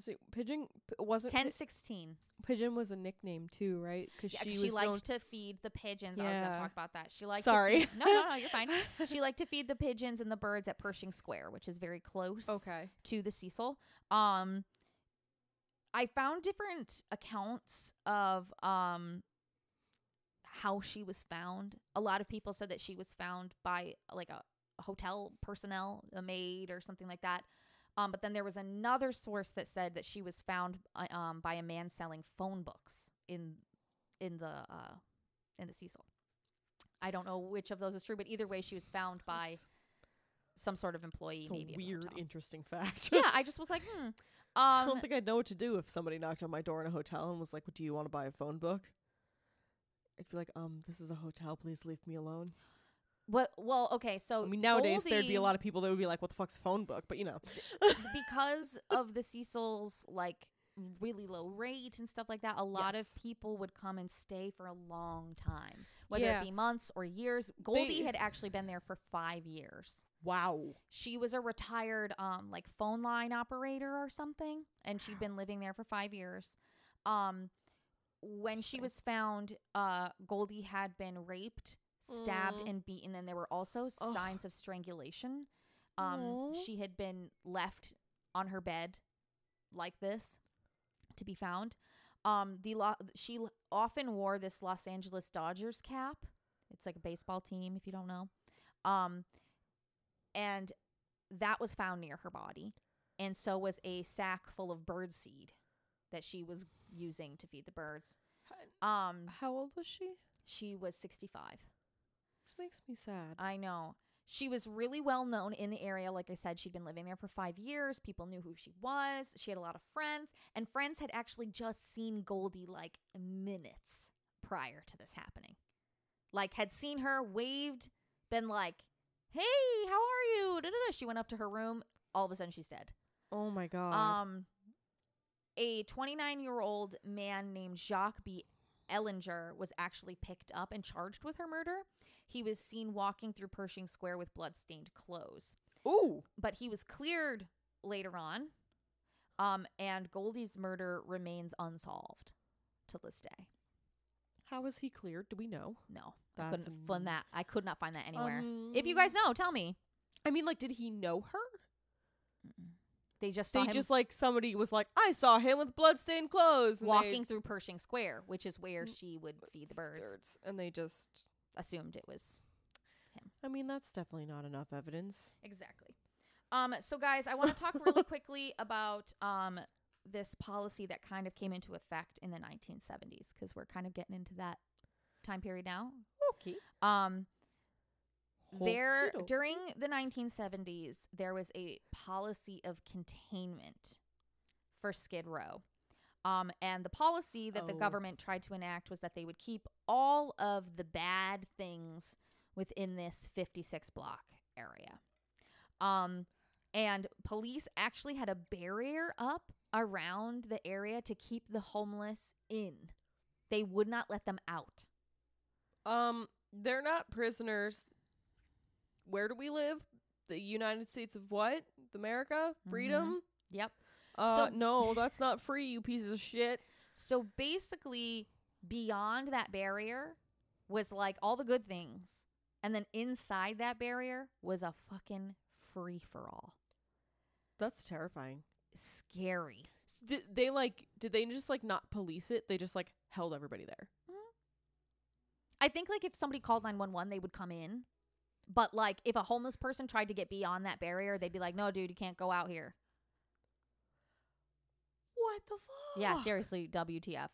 See, Pigeon p- wasn't 1016. Pigeon was a nickname too, right? Because Yeah, she she, liked known- to feed the pigeons. I was going to talk about that. She liked Sorry. To feed, no, no, no, you're fine. She liked to feed the pigeons and the birds at Pershing Square, which is very close okay. to the Cecil. Um, I found different accounts of um how she was found. A lot of people said that she was found by like a hotel personnel, a maid or something like that. Um, but then there was another source that said that she was found uh, um by a man selling phone books in in the uh in the Cecil. I don't know which of those is true, but either way, she was found by That's some sort of employee. It's maybe the weird, interesting fact. yeah, I just was like, hmm. I Um, don't think I'd know what to do if somebody knocked on my door in a hotel and was like, "Do you want to buy a phone book?" I'd be like, "Um, this is a hotel. Please leave me alone." What? Well, okay, so I mean, nowadays there'd be a lot of people that would be like, "What the fuck's a phone book?" But you know, because of the Cecil's like really low rate and stuff like that, a lot Yes. of people would come and stay for a long time, whether Yeah. it be months or years. Goldie They- had actually been there for five years. wow. She was a retired um like phone line operator or something, and she'd been living there for five years. Um, when she was found, uh, Goldie had been raped, stabbed, Mm. and beaten, and there were also Ugh. signs of strangulation. Um, she had been left on her bed like this to be found. Um, the lo- she l- often wore this Los Angeles Dodgers cap. It's like a baseball team, if you don't know. Um, and that was found near her body, and so was a sack full of bird seed that she was using to feed the birds. Um, How old was she? she was sixty-five. This makes me sad. I know. She was really well known in the area. Like I said, she'd been living there for five years. People knew who she was. She had a lot of friends, and friends had actually just seen Goldie like minutes prior to this happening. Like, had seen her, waved, been like, hey, how are you? Da-da-da. She went up to her room. All of a sudden, she's dead. oh my god. Um, a 29 year old man named Jacques B. Ehlinger was actually picked up and charged with her murder. He was seen walking through Pershing Square with blood-stained clothes, Ooh. but he was cleared later on. Um, and Goldie's murder remains unsolved to this day. How was he cleared? Do we know? No, I couldn't find that. I could not find that anywhere. Um, if you guys know, tell me. I mean, like, did he know her? Mm-mm. They just saw They him just like somebody was like, I saw him with bloodstained clothes. walking through Pershing Square, which is where Mm, she would feed the birds. birds, and they just. Assumed it was him. I mean, that's definitely not enough evidence. Exactly. Um, so guys, I want to talk really quickly about um this policy that kind of came into effect in the 1970s because we're kind of getting into that time period now. Okay. Um, there during the 1970s, there was a policy of containment for Skid Row. Um, and the policy that the Oh. government tried to enact was that they would keep all of the bad things within this 56 block area. Um, and police actually had a barrier up around the area to keep the homeless in. They would not let them out. Um, they're not prisoners. Where do we live? The United States of what? America? Freedom? Yep. Uh, So- no, that's not free, you pieces of shit. So basically, beyond that barrier was like all the good things. And then inside that barrier was a fucking free for all. That's terrifying. Scary. S- Did they like? Did they just like not police it? They just like held everybody there. I think like if somebody called 911, they would come in. But like if a homeless person tried to get beyond that barrier, they'd be like, no, dude, you can't go out here. What the fuck? Yeah, seriously, WTF.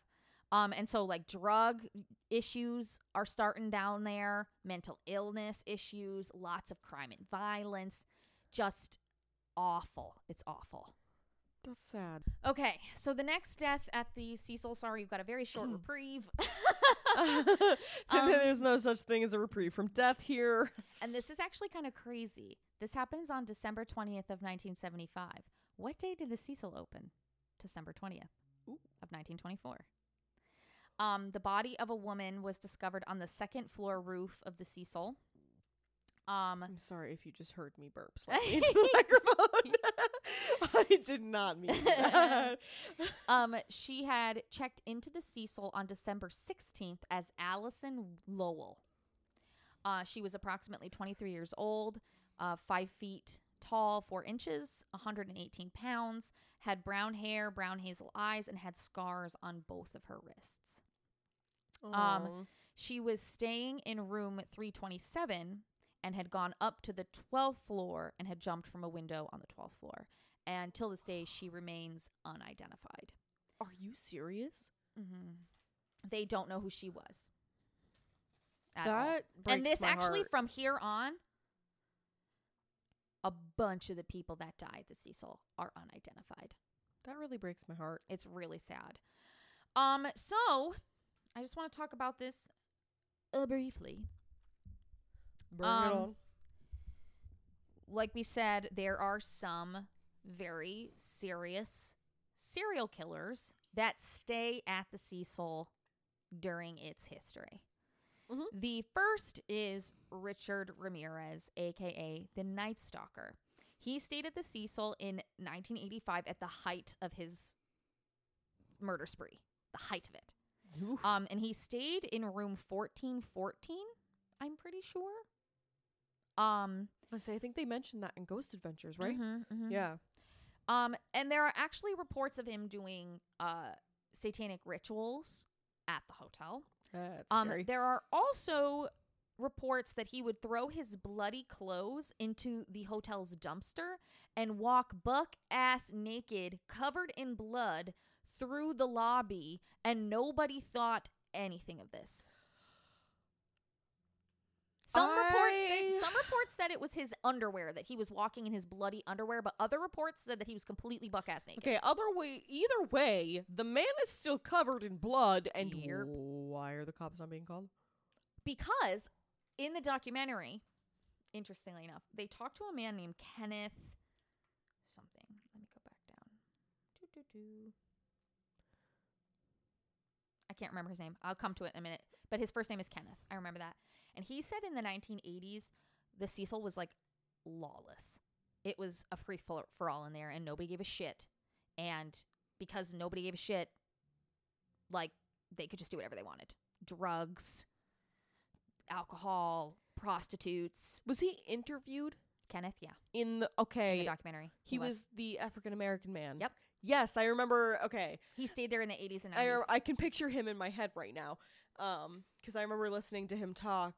Um, and so like drug issues are starting down there, mental illness issues, lots of crime and violence, just awful. It's awful. That's sad. Okay, so the next death at the Cecil. Sorry, you've got a very short reprieve. Um, there's no such thing as a reprieve from death here. and this is actually kind of crazy. This happens on December 20th of 1975. What day did the Cecil open? December 20th Ooh. of 1924. Um, the body of a woman was discovered on the second floor roof of the Cecil. Um, I'm sorry if you just heard me burp slightly into the microphone. I did not mean that. um, she had checked into the Cecil on December 16th as Allison Lowell. Uh, she was approximately 23 years old, uh, five feet tall, four inches, 118 pounds, had brown hair, brown hazel eyes, and had scars on both of her wrists. Um, She was staying in room 327 and had gone up to the 12th floor and had jumped from a window on the 12th floor. And till this day, she remains unidentified. are you serious? Mm-hmm. They don't know who she was. at. That and this actually, heart. from here on, a bunch of the people that died at the Cecil are unidentified. That really breaks my heart. It's really sad. Um, so I just want to talk about this uh, briefly. Bring Um, it on. Like we said, there are some very serious serial killers that stay at the Cecil during its history. Mhm. The first is Richard Ramirez, aka the Night Stalker. He stayed at the Cecil in 1985 at the height of his murder spree, the height of it. Oof. Um, and he stayed in room 1414, I'm pretty sure. Um, I say I think they mentioned that in Ghost Adventures, right? mhm, mhm. Yeah. Um, and there are actually reports of him doing uh satanic rituals at the hotel. That's Um, scary. there are also reports that he would throw his bloody clothes into the hotel's dumpster and walk buck ass naked, covered in blood, through the lobby, and nobody thought anything of this. Some reports say, some reports said it was his underwear that he was walking in his bloody underwear, but other reports said that he was completely buck ass naked. Okay, other way either way, the man is still covered in blood and Yep. why are the cops not being called? because in the documentary, interestingly enough, they talked to a man named Kenneth something. Let me go back down. I can't remember his name. I'll come to it in a minute. But his first name is Kenneth. I remember that. And he said in the 1980s, the Cecil was like lawless. It was a free for, all in there, and nobody gave a shit. And because nobody gave a shit, like they could just do whatever they wanted drugs, alcohol, prostitutes. Was he interviewed Kenneth, yeah, in the in okay? the documentary. he was, the African American man. Yep. Yes, I remember. Okay, He stayed there in the 80s and 90s. I I can picture him in my head right now. Um, because I remember listening to him talk.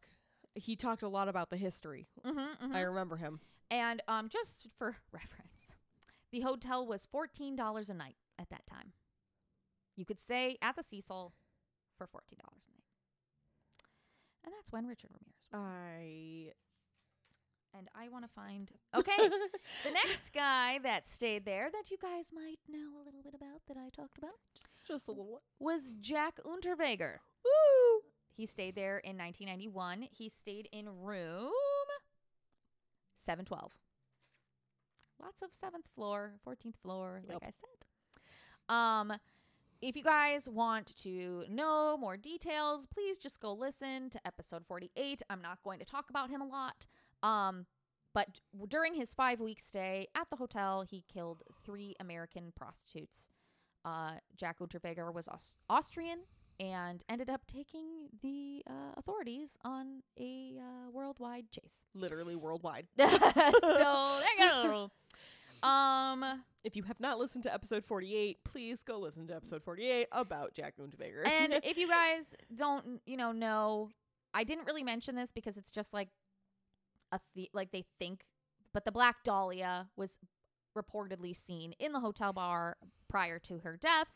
He talked a lot about the history. mm-hmm, I remember him. And um, just for reference, the hotel was fourteen dollars a night at that time. You could stay at the Cecil for fourteen dollars a night, and that's when Richard Ramirez. Was I and I want to find okay the next guy that stayed there that you guys might know a little bit about that I talked about just just a little. was Jack Unterweger. Woo! He stayed there in 1991. He stayed in room 712. Lots of seventh floor, 14th floor, like I said. Um, if you guys want to know more details, please just go listen to episode 48. I'm not going to talk about him a lot. Um, but during his five week stay at the hotel, he killed three American prostitutes. Uh, Jack Unterweger was Aus- Austrian and ended up taking the uh, authorities on a uh, worldwide chase. Literally worldwide. so there you go. Um, If you have not listened to episode 48, please go listen to episode 48 about Jack Unterweger. and if you guys don't, you know, know, I didn't really mention this because it's just like a the- like they think, but the Black Dahlia was reportedly seen in the hotel bar prior to her death,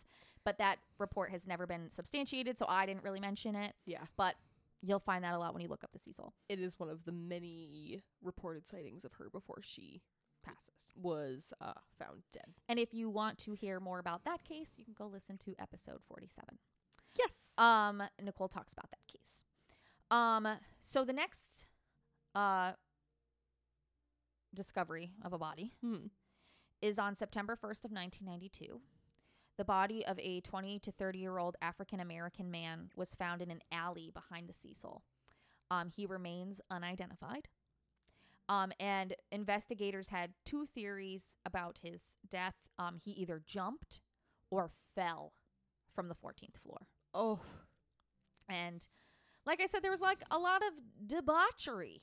but that report has never been substantiated, so I didn't really mention it. yeah, But you'll find that a lot when you look up the Cecil. it is one of the many reported sightings of her before she Passes. was uh, found dead. And if you want to hear more about that case, you can go listen to episode 47. Yes. Um, Nicole talks about that case. Um, so the next uh discovery of a body Hmm. is on September 1st of 1992. The body of a 20 to 30 year old African American man was found in an alley behind the Cecil. Um, he remains unidentified. Um, and investigators had two theories about his death. Um, he either jumped or fell from the 14th floor. Oh, And like I said, there was like a lot of debauchery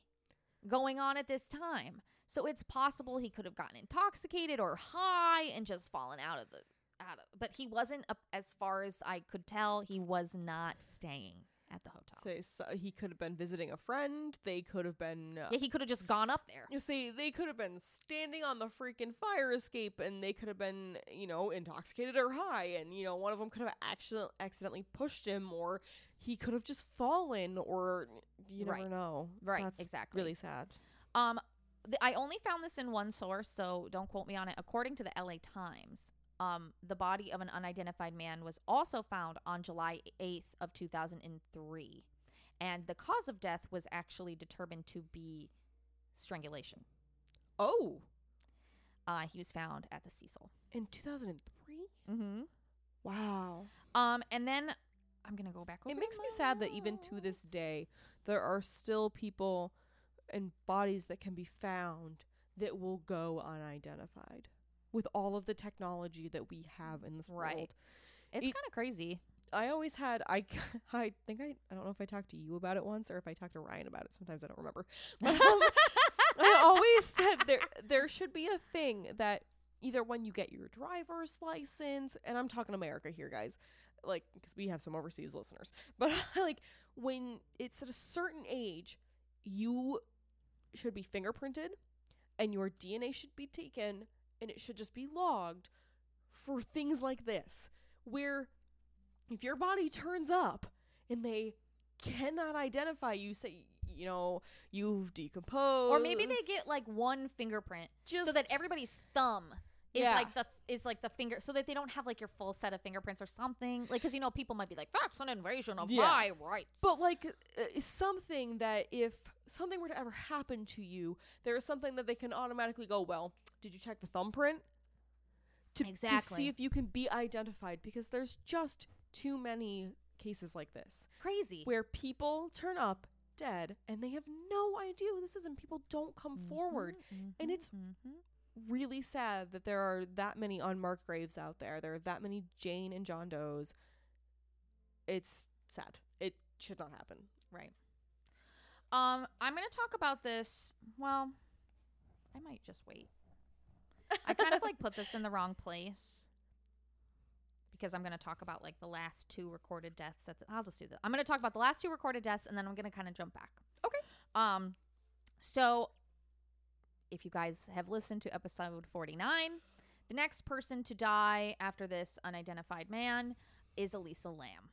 going on at this time. So it's possible he could have gotten intoxicated or high and just fallen out of the out of but he wasn't up as far as I could tell, he was not staying at the hotel. say so he could have been visiting a friend. They could have been. Uh, yeah, he could have just gone up there. you see, they could have been standing on the freaking fire escape, and they could have been, you know, intoxicated or high, and you know, one of them could have accident- accidentally pushed him, or he could have just fallen, or you never Right. know. Right, That's exactly. Really sad. Um I only found this in one source, so don't quote me on it. According to the LA Times, um, the body of an unidentified man was also found on July 8th of 2003, and the cause of death was actually determined to be strangulation. Oh, Uh, he was found at the Cecil. in 2003. Mm-hmm. Wow. Um, and then I'm gonna go back. Over It makes me sad that even to this day, there are still people and bodies that can be found that will go unidentified with all of the technology that we have in this Right. world. it's it- kind of crazy. I always had I I think I I don't know if I talked to you about it once or if I talked to Ryan about it. Sometimes I don't remember. But um, I always said there there should be a thing that either when you get your driver's license and I'm talking America here guys like because we have some overseas listeners but like when it's at a certain age you should be fingerprinted and your DNA should be taken and it should just be logged for things like this where if your body turns up and they cannot identify you say you know you've decomposed. Or maybe they get like one fingerprint just so that everybody's thumb is Yeah. like the is like the finger so that they don't have like your full set of fingerprints or something like because you know people might be like that's an invasion of Yeah. my rights But like uh, something that if something were to ever happen to you, there is something that they can automatically go, well, did you check the thumbprint? To, to see if you can be identified because there's just too many cases like this crazy where people turn up dead and they have no idea who this is and people don't come forward. Mhm, and it's- mhm. Really sad that there are that many unmarked graves out there. There are that many Jane and John Does. It's sad. It should not happen. right um i'm gonna talk about this well i might just wait i kind of like put this in the wrong place because i'm gonna talk about like the last two recorded deaths at the, i'll just do that i'm gonna talk about the last two recorded deaths and then i'm gonna kind of jump back Okay. um so if you guys have listened to episode 49 the next person to die after this unidentified man is elisa lam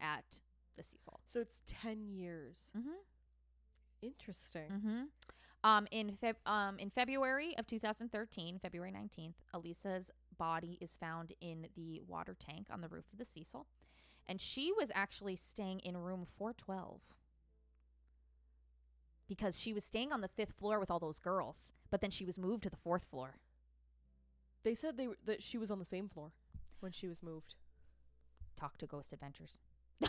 at the cecil So it's 10 years. mm-hmm. Interesting. Mm-hmm. Um, in Feb- um, in February of 2013, February 19th, Elisa's body is found in the water tank on the roof of the Cecil, and she was actually staying in room 412 because she was staying on the fifth floor with all those girls, but then she was moved to the fourth floor. They said they were, that she was on the same floor when she was moved. Talk to Ghost Adventures.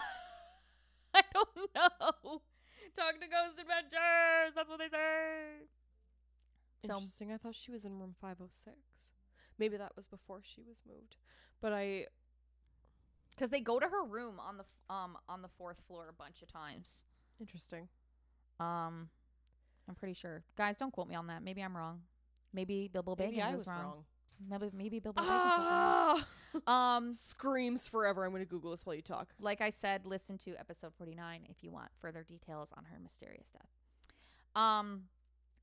I don't know. Talk to Ghost Adventures. That's what they say. So Interesting. I thought she was in room 506. Maybe that was before she was moved. But I because they go to her room on the f- um on the fourth floor a bunch of times. interesting. Um, I'm pretty sure. Guys, don't quote me on that. Maybe I'm wrong. Maybe Bilbo Baggins Maybe I is wrong. wrong. Maybe maybe Bilbo Baggins is Ah! wrong. Um, Screams forever. I'm going to Google this while you talk. like I said, listen to episode 49 if you want further details on her mysterious death. Um,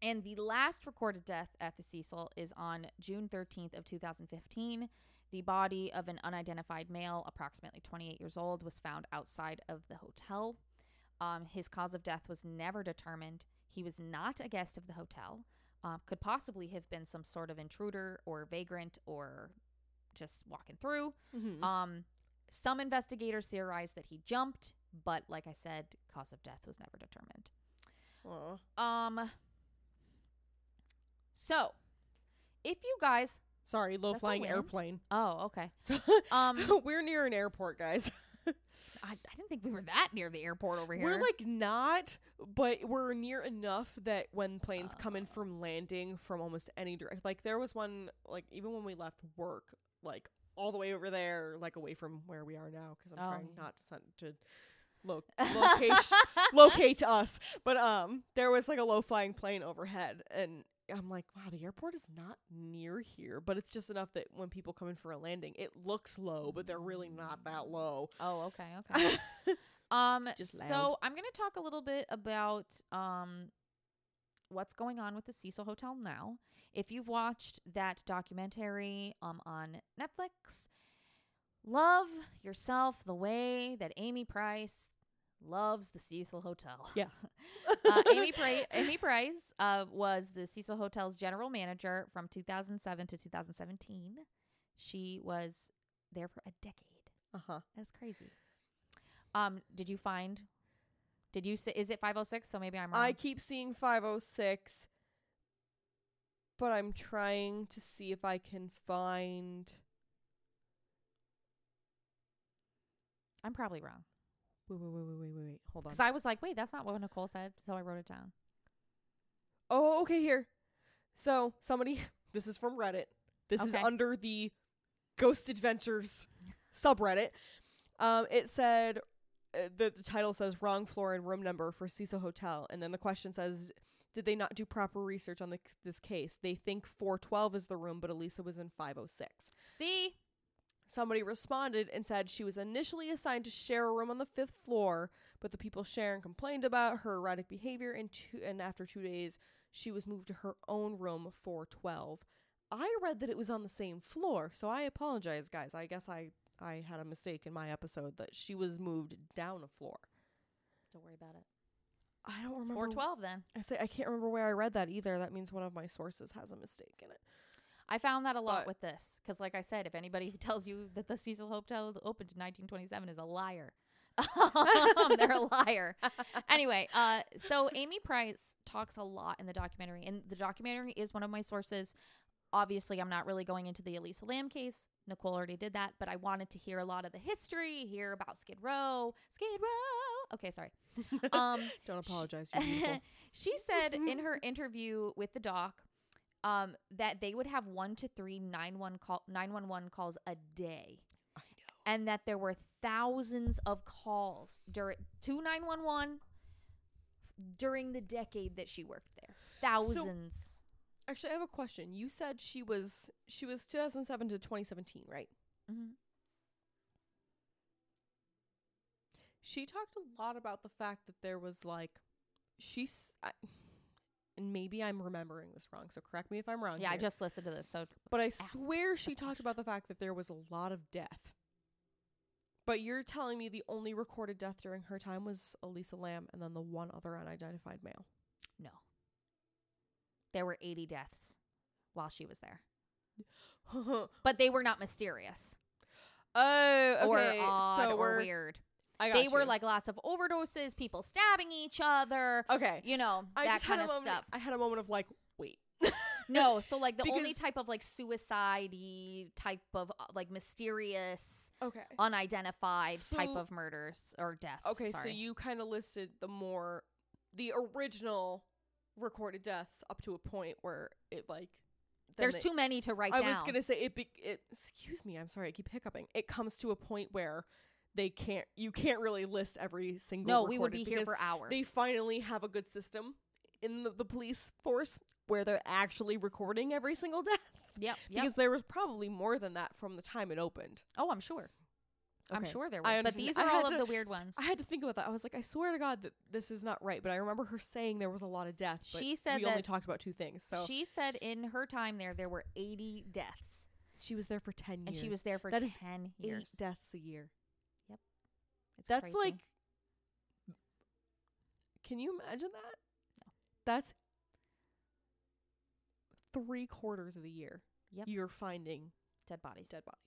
and the last recorded death at the Cecil is on June 13th of 2015. The body of an unidentified male, approximately 28 years old, was found outside of the hotel. Um, his cause of death was never determined. He was not a guest of the hotel. Um, could possibly have been some sort of intruder or vagrant or just walking through. Mm-hmm. Um, some investigators theorize that he jumped, but like I said, cause of death was never determined. Um, so if you guys, Sorry, low flying airplane. oh, okay. Um, we're near an airport, guys. I, I didn't think we were that near the airport over here. We're like not, but we're near enough that when planes come in from landing from almost any direct, like there was one, like even when we left work, like all the way over there, like away from where we are now, because I'm trying Oh. not to send to lo- locate locate us. But um, there was like a low flying plane overhead, and I'm like, wow, the airport is not near here, but it's just enough that when people come in for a landing, it looks low, but they're really not that low. oh, okay, okay. Um, Just loud. so I'm going to talk a little bit about um what's going on with the Cecil Hotel now. If you've watched that documentary um on Netflix, love yourself the way that Amy Price loves the Cecil Hotel. Yes. uh, Amy, Pri- Amy Price uh, was the Cecil Hotel's general manager from 2007 to 2017. She was there for a decade. Uh huh. That's crazy. Um, did you find? Did you say is it 506? So maybe I'm wrong. I keep seeing 506, but I'm trying to see if I can find. I'm probably wrong Wait, wait, wait, wait, wait, wait, wait. Hold on. because I was like, wait, that's not what Nicole said, so I wrote it down. Oh, okay, here. So somebody, this is from Reddit. This is Okay. under the Ghost Adventures subreddit. Um, it said uh, the, the title says wrong floor and room number for Cecil Hotel, and then the question says, did they not do proper research on the, this case? They think 412 is the room, but Elisa was in 506. See, Somebody responded and said she was initially assigned to share a room on the fifth floor, but the people sharing complained about her erratic behavior, and two, and after two days, she was moved to her own room 412. I read that it was on the same floor, so I apologize, guys. I guess I I had a mistake in my episode that she was moved down a floor. don't worry about it. I don't remember. 412 then. I say I can't remember where I read that either. That means one of my sources has a mistake in it. I found that a lot But- with this because, like I said, if anybody who tells you that the Cecil Hotel opened in 1927 is a liar, they're a liar. anyway, uh, so Amy Price talks a lot in the documentary, and the documentary is one of my sources. Obviously, I'm not really going into the Elisa Lam case. Nicole already did that, but I wanted to hear a lot of the history, hear about Skid Row. Skid Row. Okay, sorry. Um, Don't apologize. She said in her interview with the doc um, that they would have one to three 911 call, 911 calls a day I know. and that there were thousands of calls during to 911 during the decade that she worked there. Thousands. Actually, I have a question. You said she was she was 2007 to 2017, right? Mhm. She talked a lot about the fact that there was like she's I, and maybe I'm remembering this wrong, so correct me if I'm wrong. Yeah, I just listened to this. So but I swear she talked about the fact that there was a lot of death. But you're telling me the only recorded death during her time was Elisa Lam and then the one other unidentified male. no. There were 80 deaths while she was there. But they were not mysterious Oh, okay. or odd so or we're, weird. I got They were like lots of overdoses, people stabbing each other, okay. you know, I that kind had of a moment, stuff. I had a moment of like, wait. No, so like the only type of like suicide type of uh, like mysterious, Okay. unidentified type of murders or deaths. Okay, sorry. so you kind of listed the more the original recorded deaths up to a point where it like There's they- too many to write I down. was gonna say it. Be, it. Excuse me. I'm sorry. I keep hiccuping. It comes to a point where they can't. You can't really list every single. no, we would be here for hours. They finally have a good system in the, the police force where they're actually recording every single death. yep, yep. Because there was probably more than that from the time it opened. oh, I'm sure. I'm sure there were. But these are all of the weird ones. I had to think about that. I was like, I swear to God that this is not right. But I remember her saying there was a lot of death. But She said we only talked about two things. So she, said in her time there, there were 80 deaths, She was there for ten years and she was there for That is 10 eight years. deaths a year. It's That's crazy. like. Can you imagine that? That's three quarters of the year. Yep. You're finding dead bodies. dead bodies.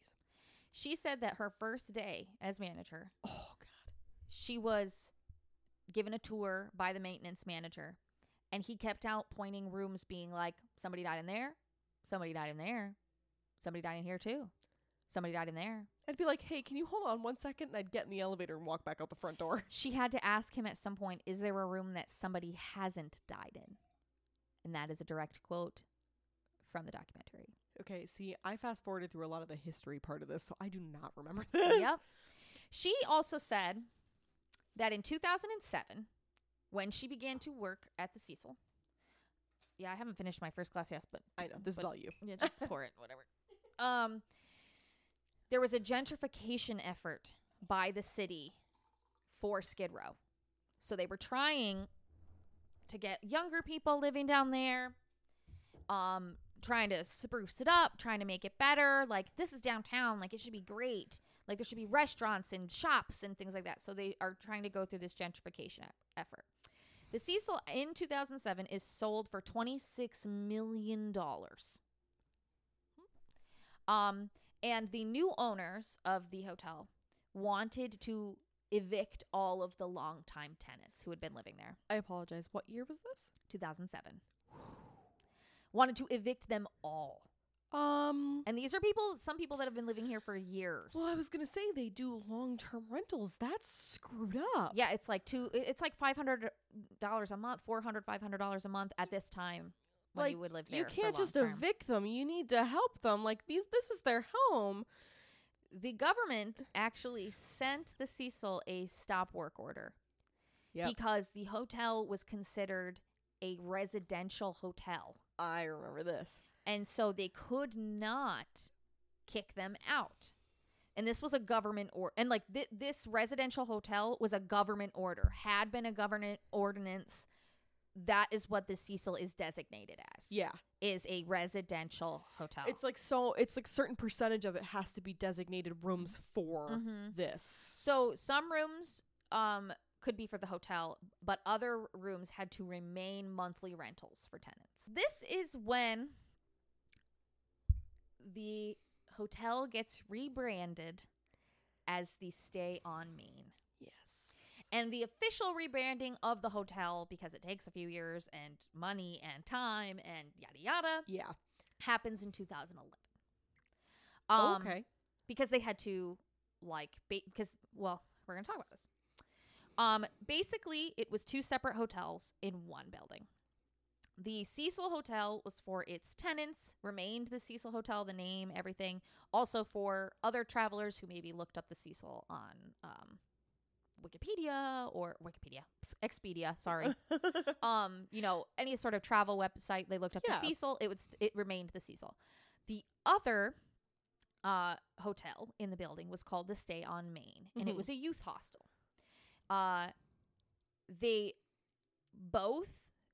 She said that her first day as manager, Oh God. she was given a tour by the maintenance manager and he kept out pointing rooms being like somebody died in there somebody died in there somebody died in here too somebody died in there I'd be like, hey, can you hold on one second? And I'd get in the elevator and walk back out the front door. she had to ask him at some point is there a room that somebody hasn't died in and that is a direct quote from the documentary Okay, see, I fast forwarded through a lot of the history part of this, so I do not remember this. yep she also said that in 2007 when she began to work at the cecil yeah i haven't finished my first class yes but I know. This is all you. Yeah, just pour it, whatever. Um, there was a gentrification effort by the city for Skid Row. So they were trying to get younger people living down there, um, trying to spruce it up, trying to make it better. Like, this is downtown. Like, it should be great. Like there should be restaurants and shops and things like that. So they are trying to go through this gentrification effort. The Cecil in 2007 is sold for 26 million dollars. Um and the new owners of the hotel wanted to evict all of the longtime tenants who had been living there. I apologize. What year was this? 2007. Wanted to evict them all. Um. And these are people, some people that have been living here for years. Well, I was gonna say they do long-term rentals. That's screwed up. yeah, it's like two, it's like $500 a month, $400, $500 a month at this time when like you would live there. you can't just term. evict them. You need to help them. Like these, this is their home. The government actually sent the Cecil a stop work order Yep. because the hotel was considered a residential hotel. I remember this. And so they could not kick them out. And this was a government or and like thi- this residential hotel was a government order, had been a government ordinance. That is what the Cecil is designated as. Yeah. Is a residential hotel. It's like so. It's like certain percentage of it has to be designated rooms for Mhm. this. So some rooms um could be for the hotel, but other rooms had to remain monthly rentals for tenants. This is when the hotel gets rebranded as the Stay on Main. And the official rebranding of the hotel, because it takes a few years and money and time and yada yada, Yeah. happens in 2011. Um, okay. because they had to like because well we're gonna talk about this um basically it was two separate hotels in one building the cecil hotel was for its tenants remained the cecil hotel the name everything also for other travelers who maybe looked up the cecil on um wikipedia or wikipedia expedia sorry um you know any sort of travel website they looked up Yeah. the cecil it would it remained the cecil the other uh hotel in the building was called the stay on main and it Mhm. was a youth hostel uh they both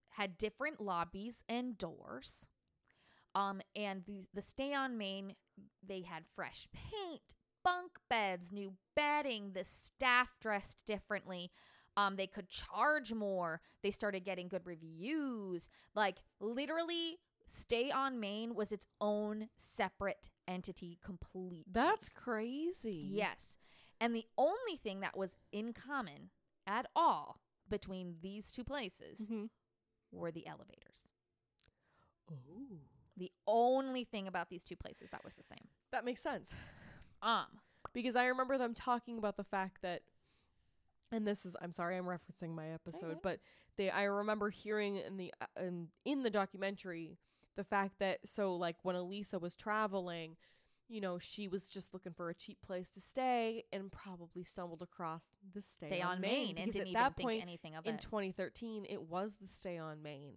had different lobbies and doors um and the the stay on main they had fresh paint bunk beds new bedding the staff dressed differently um they could charge more they started getting good reviews like literally stay on main was its own separate entity completely That's crazy. yes and the only thing that was in common at all between these two places Mhm. were the elevators Oh. the only thing about these two places that was the same That makes sense. Um because I remember them talking about the fact that and this is I'm sorry I'm referencing my episode but they I remember hearing in the uh, in, in the documentary the fact that so like when Elisa was traveling you know she was just looking for a cheap place to stay and probably stumbled across the stay, stay on Main. and because didn't at even that think point anything of in it 2013 it was the stay on Main.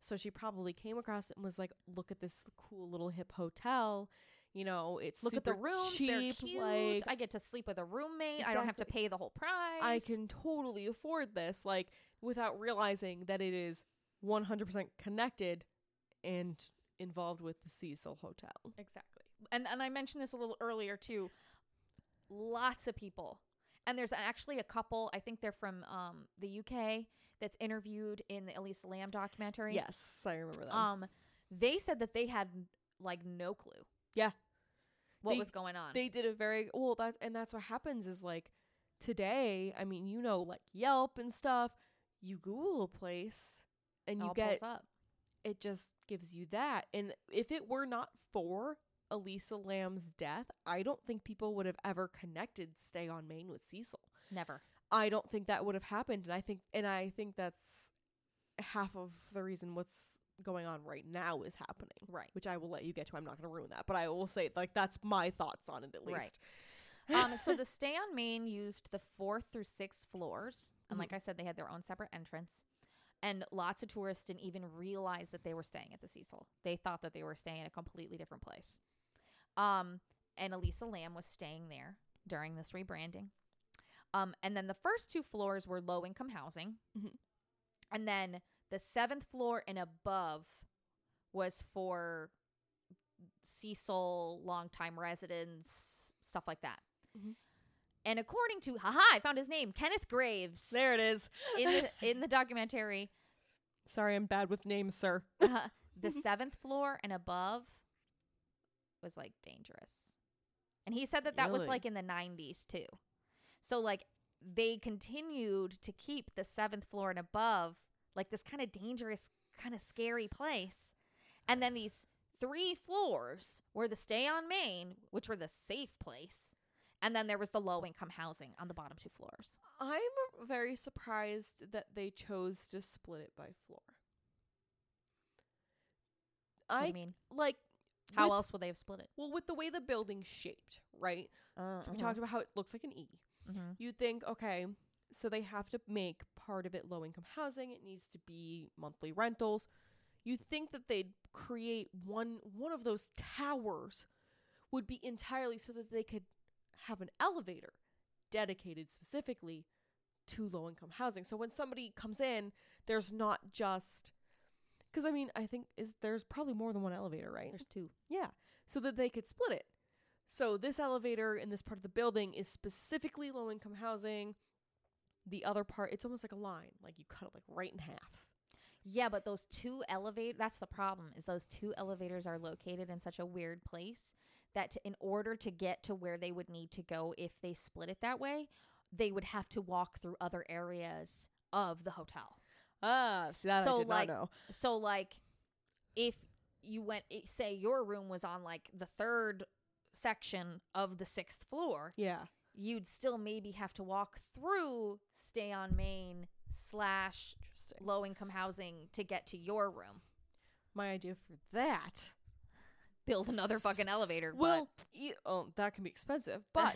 so she probably came across it and was like look at this cool little hip hotel you know it's look at the rooms cheap, they're cute like i get to sleep with a roommate i don't have to pay the whole price I can totally afford this, like without realizing that it is 100% connected and involved with the Cecil Hotel. Exactly. And and I mentioned this a little earlier too. Lots of people. And there's actually a couple, I think they're from um the UK that's interviewed in the Elisa Lam documentary. Yes, I remember that. Um they said that they had like no clue. Yeah. What They- was going on. they did a very well. That and that's what happens is like today. I mean, you know, like Yelp and stuff. You Google a place and you All get it just gives you that. And if it were not for Elisa Lam's death, I don't think people would have ever connected Stay on Main with Cecil. Never. I don't think that would have happened and I think and I think that's half of the reason what's going on right now is happening. Right. Which I will let you get to. I'm not going to ruin that, but I will say like that's my thoughts on it at least. Right. um, so the stay on main used the fourth through sixth floors, and Mhm. like I said, they had their own separate entrance. And lots of tourists didn't even realize that they were staying at the Cecil. They thought that they were staying in a completely different place. Um, and Elisa Lam was staying there during this rebranding. Um, and then the first two floors were low income housing, Mhm. and then the seventh floor and above was for Cecil longtime residents, stuff like that. Mhm. And according to haha, I found his name, Kenneth Graves, There it is. in the in the documentary, Sorry, I'm bad with names, sir. uh, the seventh floor and above was like dangerous. And he said that that was like in the 90s too. So like they continued to keep the seventh floor and above like this kind of dangerous, kind of scary place. And then these three floors were the stay on Main, which were the safe place. And then there was the low income housing on the bottom two floors. I'm very surprised that they chose to split it by floor. What I mean, like how with- else would they have split it? well with the way the building's shaped, right? Uh, So we talked about how it looks like an E. hmm You think, okay, so they have to make part of it low income housing. It needs to be monthly rentals. You think that they'd create one one of those towers would be entirely so that they could have an elevator dedicated specifically to low income housing. So when somebody comes in, there's not just cuz I mean, I think is there's probably more than one elevator, right? There's two. Yeah, so that they could split it. So this elevator in this part of the building is specifically low income housing. The other part, it's almost like a line, like you cut it like right in half. Yeah, but those two elevator that's the problem is those two elevators are located in such a weird place that to, in order to get to where they would need to go if they split it that way, they would have to walk through other areas of the hotel. Ah, see that So, I did like, not know. So like if you went say your room was on like the third section of the 6th floor, Yeah, you'd still maybe have to walk through stay on main slash low income housing to get to your room. My idea for that. build another fucking elevator. Well, oh, that can be expensive, but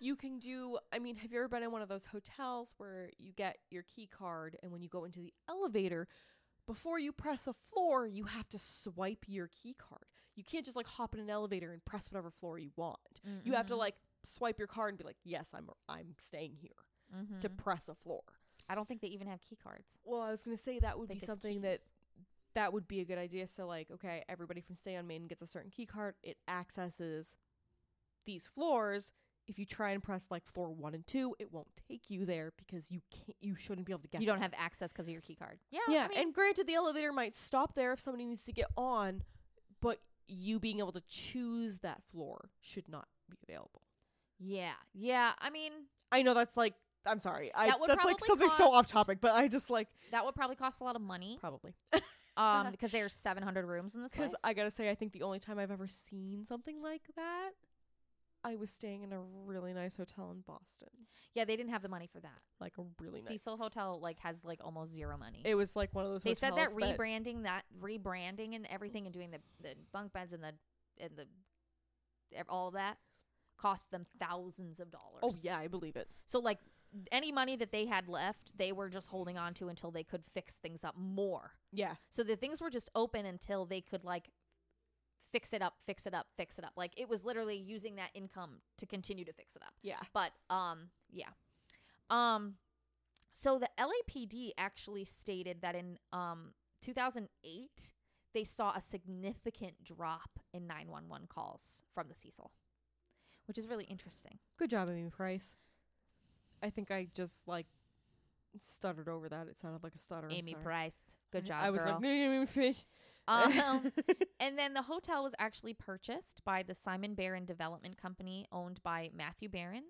you can do. I mean, have you ever been in one of those hotels where you get your key card, and when you go into the elevator, before you press a floor, you have to swipe your key card. You can't just like hop in an elevator and press whatever floor you want. You have to Mhm. like swipe your card and be like, "Yes, I'm I'm staying here." To Mhm. press a floor. I don't think they even have key cards. Well, I was gonna say that would be something that that would be a good idea. So like, okay, everybody from Stay on Main gets a certain key card. It accesses these floors. If you try and press like floor one and two, it won't take you there because you can't. You shouldn't be able to get. you don't there. have access because of your key card. Yeah, Yeah, I mean, and granted, the elevator might stop there if somebody needs to get on, but you being able to choose that floor should not be available. Yeah, yeah. I mean, I know that's like. I'm sorry. I, That would that's like something so off topic, but I just like that would probably cost a lot of money. probably Um, because there's 700 rooms in this place. Because I gotta say, I think the only time I've ever seen something like that, I was staying in a really nice hotel in Boston, yeah, they didn't have the money for that. like a really nice. Cecil Hotel like has like almost zero money. It was like one of those. they said that rebranding that rebranding and everything and doing the the bunk beds and the and the all of that cost them thousands of dollars. Oh yeah, I believe it. So like any money that they had left, they were just holding on to until they could fix things up more. Yeah, So the things were just open until they could like fix it up, fix it up, fix it up. Like it was literally using that income to continue to fix it up. yeah. But um yeah. Um so the LAPD actually stated that in um 2008 they saw a significant drop in 911 calls from the Cecil, which is really interesting. Good job, Amy Price. I think I just like stuttered over that. It sounded like a stutter. Amy. Price, good job, I was girl. like, Amy Price. um, and then the hotel was actually purchased by the Simon Baron Development Company, owned by Matthew Baron,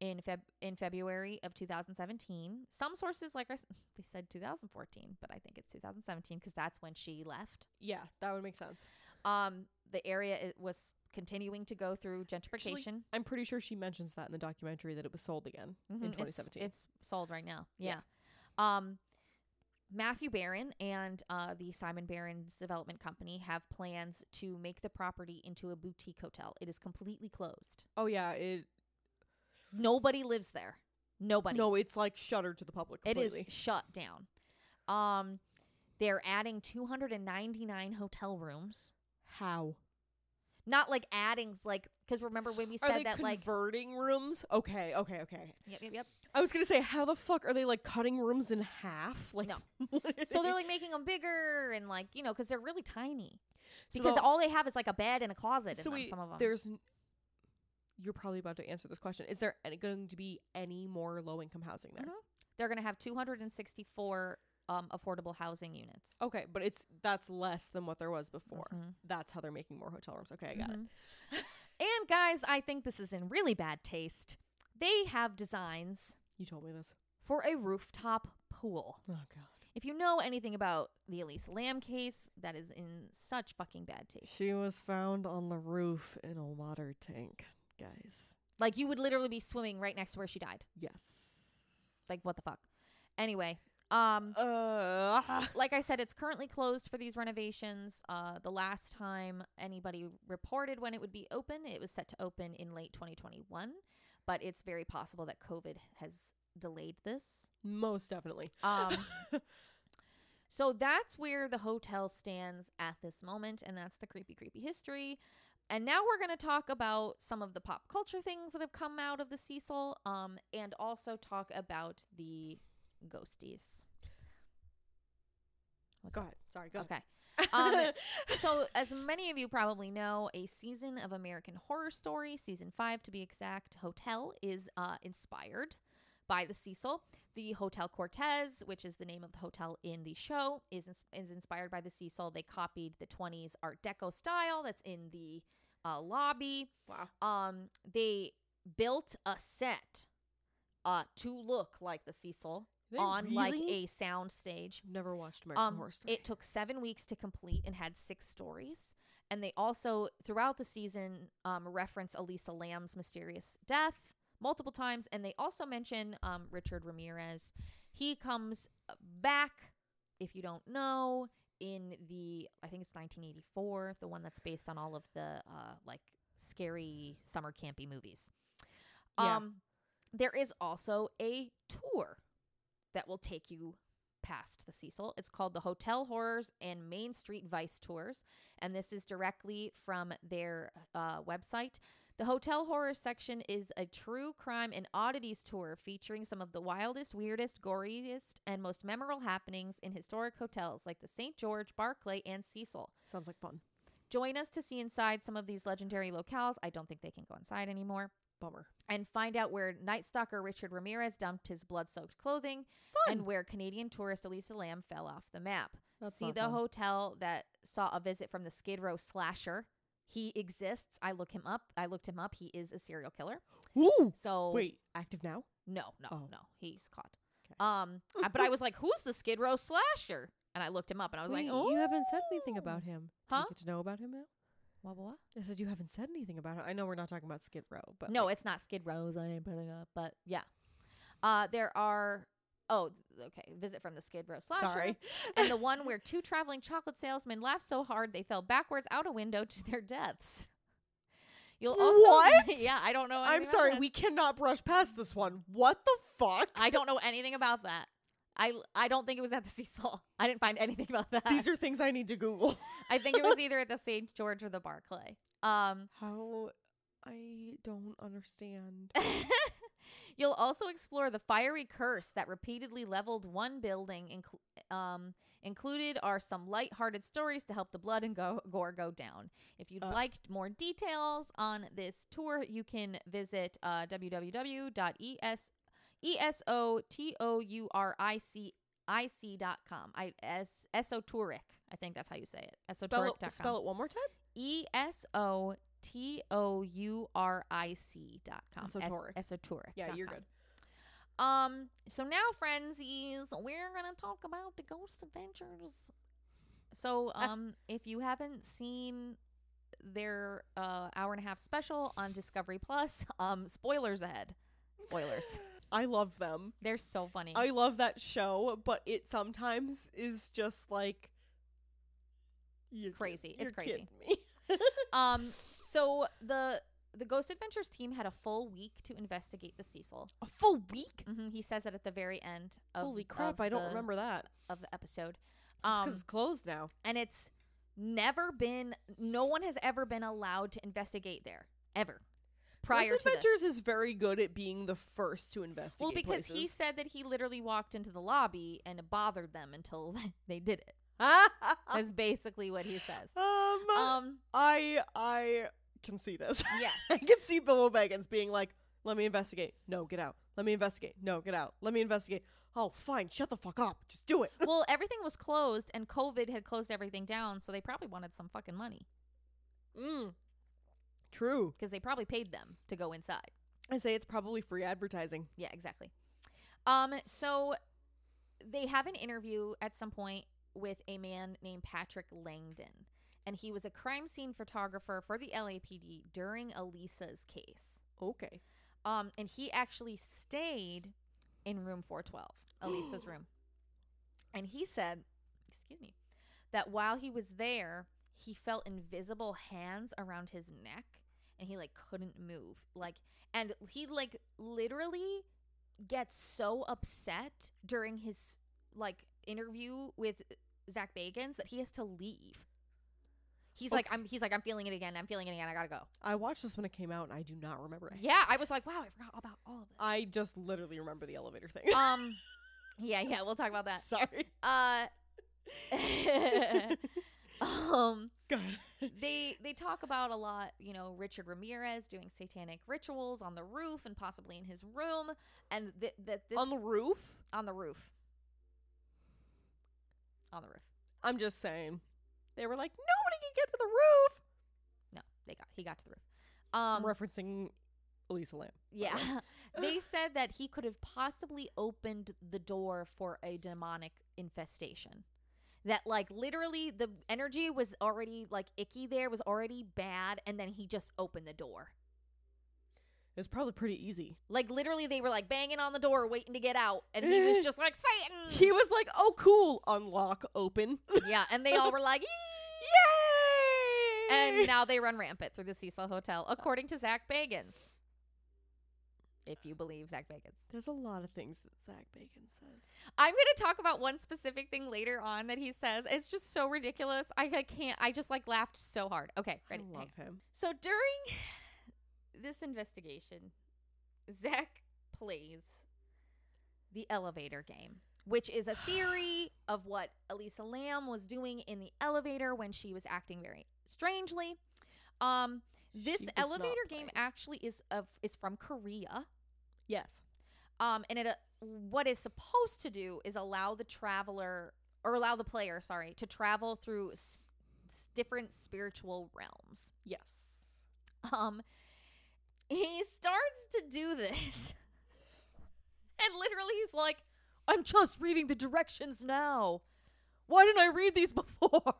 in Feb- in February of 2017. Some sources, like I s- they said, 2014, but I think it's 2017 because that's when she left. yeah, that would make sense. Um, the area it was continuing to go through gentrification. I'm pretty sure she mentions that in the documentary that it was sold again Mhm, in 2017. It's, sold right now. Yeah. Yeah. Um, Matthew Baron and uh, the Simon Baron's development company have plans to make the property into a boutique hotel. It is completely closed. oh yeah, it. Nobody lives there. Nobody. No, it's like shuttered to the public. it Completely. is shut down. Um, they're adding 299 hotel rooms. How Not like adding, like because remember when we said that, like converting rooms? Okay, okay, okay. yep, yep, yep. I was gonna say, how the fuck are they like cutting rooms in half? Like, No. So they- they're like making them bigger and like you know because they're really tiny. So because they'll- all they have is like a bed and a closet so in them, some of them. there's n- you're probably about to answer this question. Is there any, going to be any more low income housing there? Mhm. They're going to have 264 um, affordable housing units. Okay, but it's that's less than what there was before. Mhm. That's how they're making more hotel rooms. Okay, I got it. Mhm. and guys, I think this is in really bad taste. They have designs You told me this. for a rooftop pool. Oh god. If you know anything about the Elisa Lam case, that is in such fucking bad taste. She was found on the roof in a water tank, guys. Like you would literally be swimming right next to where she died. Yes. Like what the fuck? Anyway, um Uh, like I said, it's currently closed for these renovations. Uh, the last time anybody reported when it would be open, it was set to open in late 2021, but it's very possible that COVID has delayed this. most definitely. Um, so that's where the hotel stands at this moment, and that's the creepy, creepy history. And now we're going to talk about some of the pop culture things that have come out of the Cecil, um, and also talk about the ghosties. What's Go ahead. Sorry, go Okay. ahead. Um, so, as many of you probably know, a season of American Horror Story, season five to be exact, Hotel, is uh, inspired by the Cecil. The Hotel Cortez, which is the name of the hotel in the show, is ins- is inspired by the Cecil. They copied the 20s Art Deco style that's in the uh, lobby. wow. Um, they built a set uh, to look like the Cecil They on like a sound stage. never watched American Um, Horror Story. it took seven weeks to complete and had six stories. And they also, throughout the season, um, reference Elisa Lam's mysterious death multiple times. And they also mention um, Richard Ramirez. He comes back, if you don't know, in the, I think it's 1984, the one that's based on all of the uh, like scary summer campy movies. Yeah. Um, there is also a tour that will take you past the Cecil. It's called the Hotel Horrors and Main Street Vice Tours, and this is directly from their uh, website. The Hotel Horrors section is a true crime and oddities tour featuring some of the wildest, weirdest, goriest, and most memorable happenings in historic hotels like the St. George, Barclay, and Cecil. Sounds like fun. Join us to see inside some of these legendary locales. I don't think they can go inside anymore. Bummer. And find out where Night Stalker Richard Ramirez dumped his blood soaked clothing and where Canadian tourist Elisa Lam fell off the map. That's See the fun. hotel that saw a visit from the Skid Row slasher. He exists. I look him up. I looked him up. He is a serial killer. Ooh. So Wait, active now? no, no, Oh. no. He's caught. 'Kay. Um, but I was like, "Who's the Skid Row slasher?" And I looked him up, and I was Wait, like, "Oh, you haven't said anything about him. Do Huh? You get to know about him now? What, what? I said you haven't said anything about it. I know we're not talking about Skid Row, but no, like, it's not Skid Rows. I didn't put it up, but yeah. Uh, there are. Oh, okay. Visit from the Skid Row slasher. sorry. and the one where two traveling chocolate salesmen laughed so hard they fell backwards out a window to their deaths. You'll also What? yeah, I don't know. I'm sorry, we cannot brush past this one. What the fuck? I don't know anything about that. I I don't think it was at the Cecil. I didn't find anything about that. These are things I need to Google. I think it was either at the St. George or the Barclay. Um, How I don't understand. You'll also explore the fiery curse that repeatedly leveled one building. Incl- um, included are some light-hearted stories to help the blood and go- gore go down. If you'd Uh. like more details on this tour, you can visit uh, www.es esotouric.com. I es esotouric. I think that's how you say it. spell Esotouric.com. it, spell it one more time. E S O T O U R I C dot com. Es- Esotouric. Esotouric. Yeah, you're com. good. Um. So now, frenzies, we're gonna talk about the Ghost Adventures. So, um, if you haven't seen their uh hour and a half special on Discovery Plus, um, spoilers ahead. Spoilers. I love them. They're so funny. I love that show, but it sometimes is just like you're Crazy. It's you're crazy. me. um. So the the Ghost Adventures team had a full week to investigate the Cecil. A full week? hmm He says it at the very end of Holy crap! of I don't the- remember that. of the episode. Because Um, it's closed now. and it's never been. No one has ever been allowed to investigate there ever prior Ghost to this. Is very good at being the first to investigate. Well, because he said that he literally walked into the lobby and it bothered them until they did it. That's basically what he says. um, Um, I I can see this. Yes. I can see Bilbo Baggins being like, "Let me investigate. No, get out. Let me investigate. No, get out. Let me investigate. Oh, fine. Shut the fuck up. Just do it." well, everything was closed and COVID had closed everything down, so they probably wanted some fucking money mm. True. because they probably paid them to go inside. I say it's probably free advertising. Yeah, exactly. Um, so they have an interview at some point with a man named Patrick Langdon, and he was a crime scene photographer for the LAPD during Elisa's case. Okay. Um, and he actually stayed in room 412, Elisa's room. And he said, excuse me, that while he was there, he felt invisible hands around his neck and he like couldn't move. Like and he like literally gets so upset during his like interview with Zak Bagans that he has to leave. He's like I'm he's like I'm feeling it again. I'm feeling it again. I got to go. I watched this when it came out, and I do not remember it. Yeah, I was like, wow, I forgot all about all of this. I just literally remember the elevator thing. um yeah yeah we'll talk about that Sorry. uh um God. they they talk about a lot you know richard ramirez doing satanic rituals on the roof and possibly in his room and th- that this On the roof. on the roof on the roof I'm just saying. They were like, nobody can get to the roof. no they got he got to the roof um referencing Elisa Lam. yeah they said that he could have possibly opened the door for a demonic infestation that like literally the energy was already like icky there was already bad and then he just opened the door It's probably pretty easy. like literally they were like banging on the door waiting to get out and he was just like satan He was like, oh, cool. Unlock, open. yeah and they all were like Yay! and now they run rampant through the cecil hotel according to zak bagans if you believe zak bagans There's a lot of things that Zak Bagans says. I'm going to talk about one specific thing later on that he says. It's just so ridiculous. I, I can't. I just like laughed so hard. Okay, ready? I love him. So during this investigation, Zak plays the elevator game, which is a theory of what Elisa Lam was doing in the elevator when she was acting very strangely. Um, this She does not elevator game actually is of is from Korea. Yes. Um, and it uh, what it's supposed to do is allow the traveler or allow the player, sorry, to travel through s- s- different spiritual realms. Yes. Um, he starts to do this, and literally he's like, "I'm just reading the directions now. Why didn't I read these before?"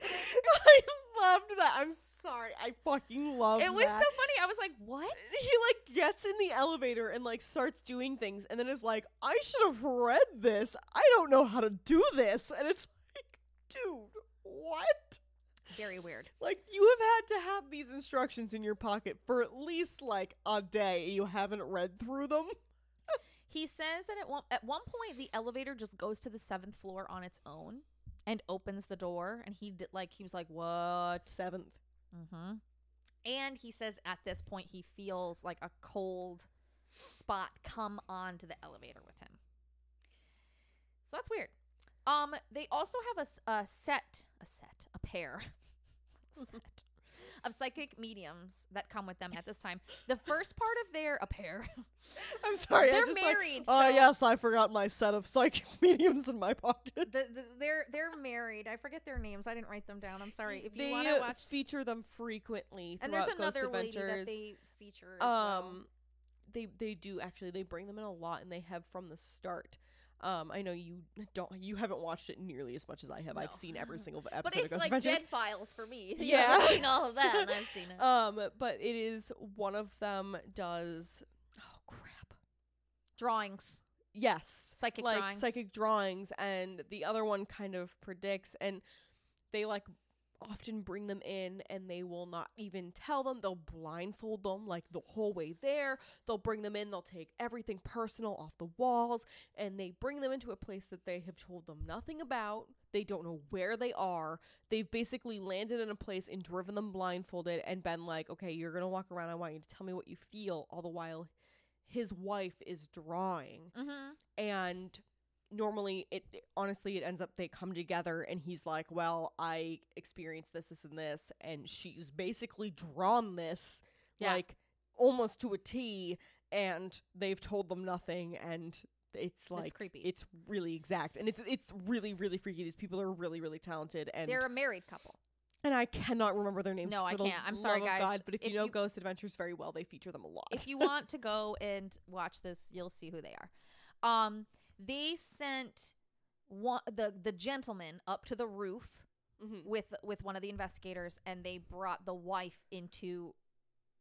I loved that. I'm sorry. I fucking love it was so that. funny. I was like, "What?" he like gets in the elevator and like starts doing things and then is like, I should have read this. I don't know how to do this. And it's like, dude, what? Very weird. Like you have had to have these instructions in your pocket for at least like a day. You haven't read through them. He says that at one at one point the elevator just goes to the seventh floor on its own and opens the door, and he did like he was like, "What?" Seventh. Mm-hmm. And he says at this point he feels like a cold spot come onto the elevator with him. So that's weird. Um, they also have a, a set, a set, a pair set of psychic mediums that come with them at this time. The first part of their a pair, I'm sorry. They're just, like, married. Oh so yes, I forgot my set of psychic mediums in my pocket. the, the, they're they're married. I forget their names. I didn't write them down. I'm sorry. If you want to watch, feature them frequently. and there's throughout Ghost another lady Adventures. that they feature. As well. um they they do actually they bring them in a lot and they have from the start um i know you don't you haven't watched it nearly as much as i have i've seen every single episode But of it's Ghost like Adventures. Dead Files for me. Yeah. I've seen all of that, and I've seen it. um but it is one of them does oh crap Drawings. yes Psychic like drawings. psychic drawings and the other one kind of predicts and they like often bring them in and they will not even tell them. They'll blindfold them like the whole way there. They'll bring them in they'll take everything personal off the walls and they bring them into a place that they have told them nothing about. They don't know where they are. They've basically landed in a place and driven them blindfolded and been like okay you're gonna walk around. I want you to tell me what you feel all the while his wife is drawing. Mm-hmm. and normally it it- honestly it ends up they come together and he's like well i experienced this this and this and she's basically drawn this Yeah. like almost to a t and they've told them nothing and it's like creepy. it's really exact and it's it's really really freaky these people are really really talented and They're a married couple. and i cannot remember their names No, I can't. I'm sorry, guys. God, but if, If you know you- ghost adventures very well they feature them a lot if you want to go and watch this, you'll see who they are. Um, they sent one the the gentleman up to the roof Mhm. with with one of the investigators, and they brought the wife into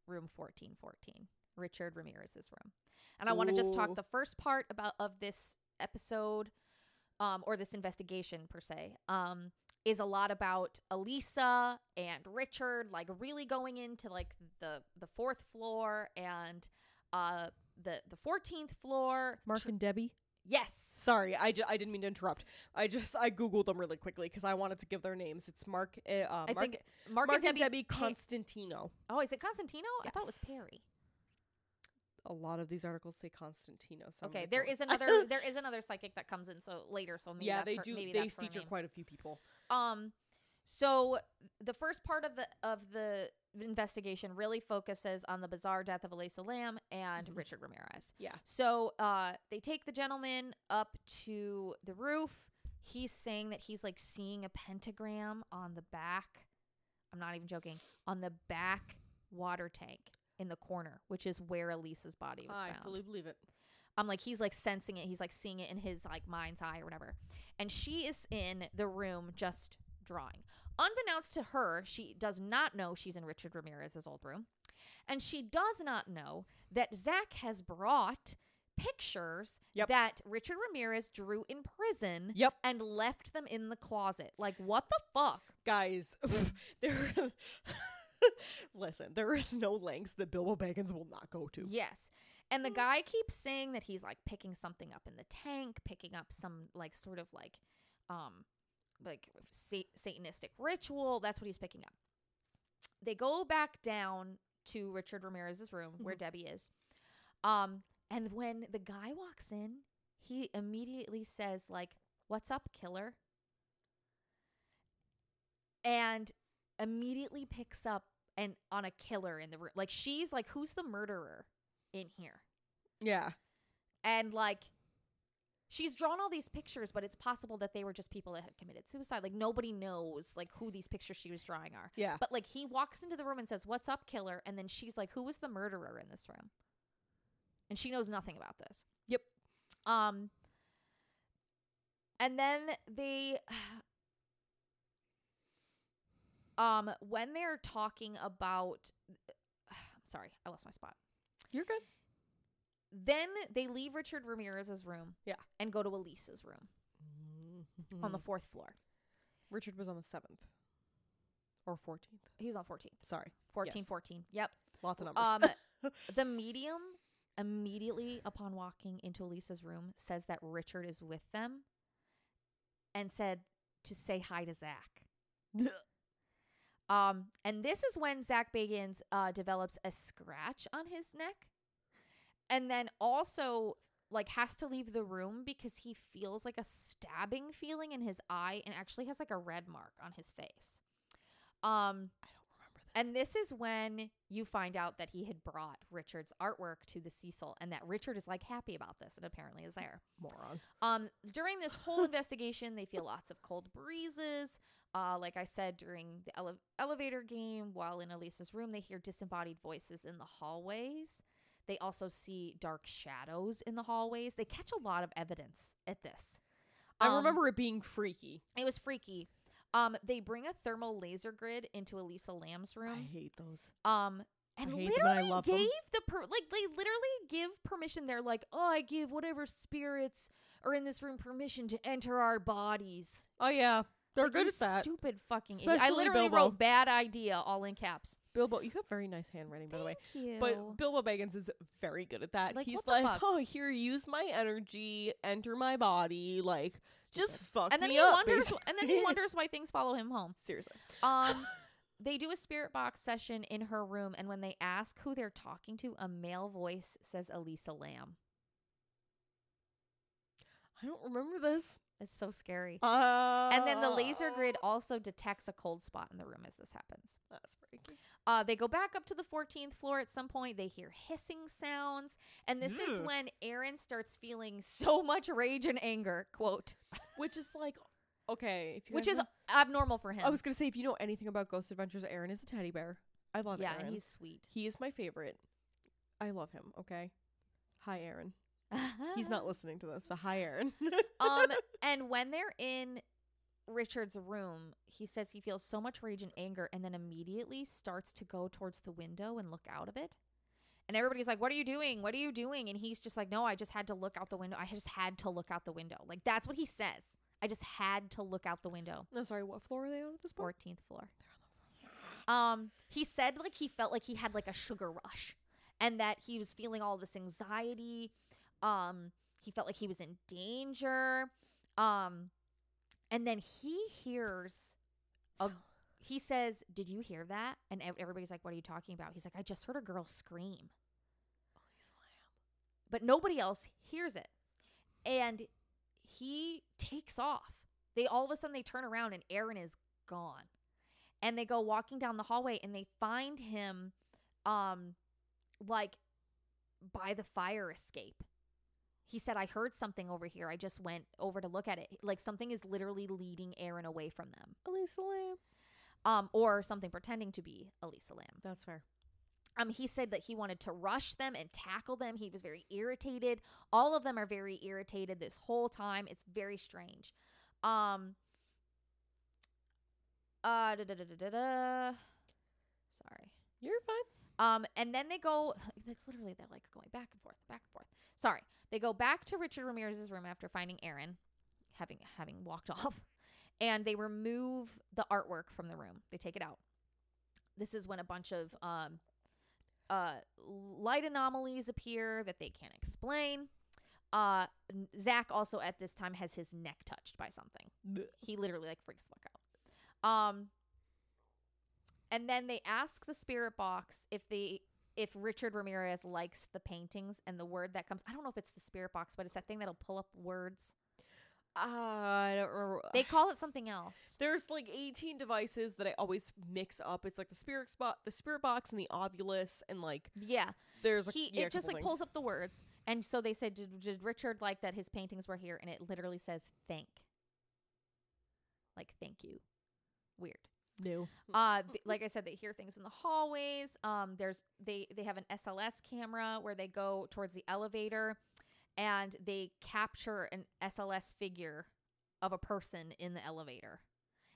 room fourteen fourteen, Richard Ramirez's room. And I want to just talk the first part about of this episode, um, or this investigation per se. Um, is a lot about Elisa and Richard, like really going into like the the fourth floor and uh the the fourteenth floor. mark and debbie yes, Sorry, I, ju- I didn't mean to interrupt. I just I googled them really quickly because I wanted to give their names. It's Mark, uh, uh, I Mark, think Mark, Mark and Debbie. Pa- Constantino. oh, is it Constantino? I thought it was Yes. Perry. A lot of these articles say Constantino. So I'm Okay, gonna there go is another there is another psychic that comes in so later. So maybe yeah, that's they her- do. Maybe They that's her feature name. quite a few people. Um, so the first part of the of the investigation really focuses on the bizarre death of Elisa Lam and Mhm. Richard Ramirez. Yeah. So uh, they take the gentleman up to the roof. He's saying that he's like seeing a pentagram on the back. I'm not even joking. On the back water tank in the corner, which is where Elisa's body was I found. I fully believe it. I'm like he's like sensing it. He's like seeing it in his like mind's eye or whatever. And she is in the room just drawing. Unbeknownst to her, she does not know she's in Richard Ramirez's old room. And she does not know that Zak has brought pictures Yep. that Richard Ramirez drew in prison Yep, and left them in the closet. Like what the fuck? guys, there. Listen, there is no lengths that Bilbo Baggins will not go to. Yes. And the guy keeps saying that he's like picking something up in the tank, picking up some like sort of like um like sa- satanistic ritual. That's what he's picking up. They go back down to Richard Ramirez's room where Mhm. Debbie is. Um and when the guy walks in, he immediately says like, "What's up, killer?" And immediately picks up and on a killer in the room. Like she's like, "Who's the murderer in here?" Yeah, and like she's drawn all these pictures but it's possible that they were just people that had committed suicide like nobody knows like who these pictures she was drawing are yeah. but like he walks into the room and says what's up killer and then she's like who was the murderer in this room and she knows nothing about this Yep. um and then they um when they're talking about sorry i lost my spot You're good. Then they leave Richard Ramirez's room. Yeah. And go to Elisa's room on the fourth floor. Richard was on the seventh or fourteenth. He was on 14th. Sorry, 14, Yes. 14. Yep. lots of numbers. Um, the medium immediately upon walking into Elisa's room says that Richard is with them and said to say hi to Zak. Um, and this is when Zak Bagans uh, develops a scratch on his neck, and then also like has to leave the room because he feels like a stabbing feeling in his eye, and actually has like a red mark on his face. Um, I don't remember this. and this is when you find out that he had brought Richard's artwork to the Cecil, and that Richard is like happy about this, and apparently is there. moron. Um, during this whole investigation, they feel lots of cold breezes. Uh, like I said, during the ele- elevator game, while in Elisa's room, they hear disembodied voices in the hallways. They also see dark shadows in the hallways. They catch a lot of evidence at this. I Um, remember it being freaky. it was freaky. Um, they bring a thermal laser grid into Elisa Lam's room. I hate those. Um, and I them I literally them. gave the per- like they literally give permission. They're like, oh, I give whatever spirits are in this room permission to enter our bodies. Oh yeah, they're Like, good at that. Stupid fucking idiot. I literally Bilbo. wrote bad idea all in caps. Bilbo, you have very nice handwriting, by the way. Thank you. But Bilbo Baggins is very good at that. Like, He's like, oh, here, use my energy, enter my body, like, just fuck and then me he up. wonders, and then he wonders why things follow him home. Seriously. Um, they do a spirit box session in her room, and when they ask who they're talking to, a male voice says Elisa Lam. I don't remember this. It's so scary. And then the laser grid also detects a cold spot in the room as this happens. That's freaky. Uh, they go back up to the 14th floor at some point. They hear hissing sounds. And this is when Aaron starts feeling so much rage and anger, quote, Which is like, okay, if you which guys is know- abnormal for him. I was gonna say if you know anything about Ghost Adventures, Aaron is a teddy bear. I love yeah, Aaron. he's sweet. he is my favorite. I love him. Okay. Hi, Aaron. He's not listening to this, but hi, Aaron. um, and when they're in Richard's room, he says he feels so much rage and anger and then immediately starts to go towards the window and look out of it. And everybody's like, What are you doing? What are you doing? And he's just like, No, I just had to look out the window. I just had to look out the window. Like, that's what he says. I just had to look out the window. no, sorry. What floor are they on at this point? 14th floor. Um, he said like he felt like he had like a sugar rush and that he was feeling all this anxiety. Um, he felt like he was in danger. Um, and then he hears a he says, "Did you hear that?" And everybody's like, "What are you talking about?" He's like, "I just heard a girl scream." But nobody else hears it. And he takes off. They all of a sudden they turn around and Aaron is gone. And they go walking down the hallway and they find him um like by the fire escape. He said, I heard something over here. I just went over to look at it. Like something is literally leading Aaron away from them. Elisa Lam. Um, or something pretending to be Elisa Lam. That's fair. Um, he said that he wanted to rush them and tackle them. He was very irritated. All of them are very irritated this whole time. It's very strange. Um. Uh. Da, da, da, da, da, da. Sorry. You're fine. Um, and then they go. It's literally they're like going back and forth, back and forth. Sorry, they go back to Richard Ramirez's room after finding Aaron, having having walked off, and they remove the artwork from the room. They take it out. This is when a bunch of um, uh, light anomalies appear that they can't explain. Uh, Zak also at this time has his neck touched by something he literally like freaks the fuck out. Um and then they ask the spirit box if they if Richard Ramirez likes the paintings and the word that comes I don't know if it's the spirit box, but it's that thing that'll pull up words. Uh, I don't remember. They call it something else. There's like 18 devices that I always mix up. It's like the spirit spot, the spirit box, and the ovilus, and like Yeah. there's a, He yeah, it just like things. pulls up the words. And so they said did, did Richard like that his paintings were here and it literally says thank. Like thank you. Weird. No. uh th- like i said they hear things in the hallways. Um there's they they have an sls camera where they go towards the elevator and they capture an sls figure of a person in the elevator.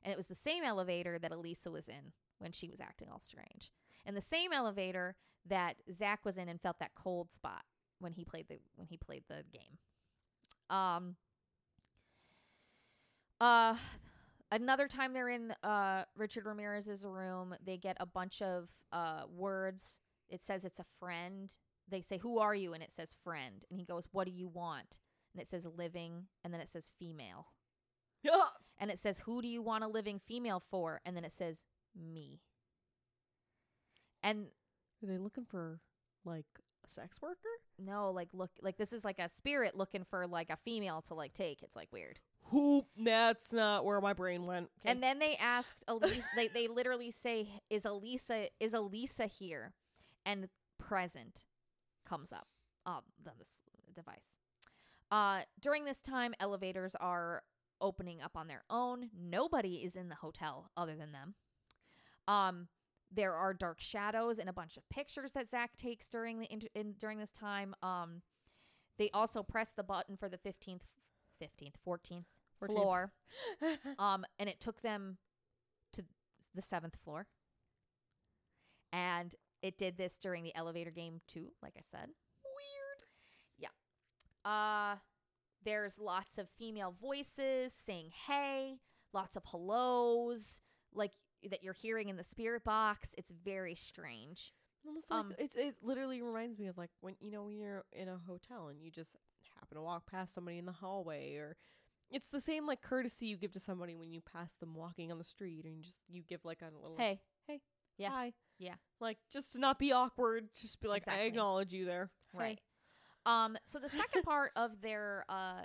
And it was the same elevator that elisa was in when she was acting all strange. And the same elevator that zak was in and felt that cold spot when he played the when he played the game. Um uh another time they're in uh Richard Ramirez's room, they get a bunch of uh words. It says it's a friend. They say, "Who are you?" and it says friend. And he goes, "What do you want?" And it says living, and then it says female. And it says, "Who do you want a living female for?" And then it says me. And Are they looking for like a sex worker? no, like look, like this is like a spirit looking for like a female to like take. It's like weird. Who? That's not where my brain went. 'Kay. And then they asked Elisa. they they literally say, "Is Elisa is Elisa here?" And present comes up um on this device. Uh, during this time, elevators are opening up on their own. Nobody is in the hotel other than them. Um, there are dark shadows and a bunch of pictures that Zak takes during the inter- in, during this time. Um, they also press the button for the fifteenth, fifteenth, fourteenth 14th. floor um and it took them to the seventh floor and it did this during the elevator game too like i said Weird. Yeah. Uh there's lots of female voices saying hey lots of hellos like that you're hearing in the spirit box it's very strange Almost like Um, it, it literally reminds me of like when you know when you're in a hotel and you just happen to walk past somebody in the hallway or it's the same like courtesy you give to somebody when you pass them walking on the street and you just you give like a little hey hey, yeah. hi Yeah. like just to not be awkward just be like I acknowledge you there Hey. Right. Um, so the second part of their uh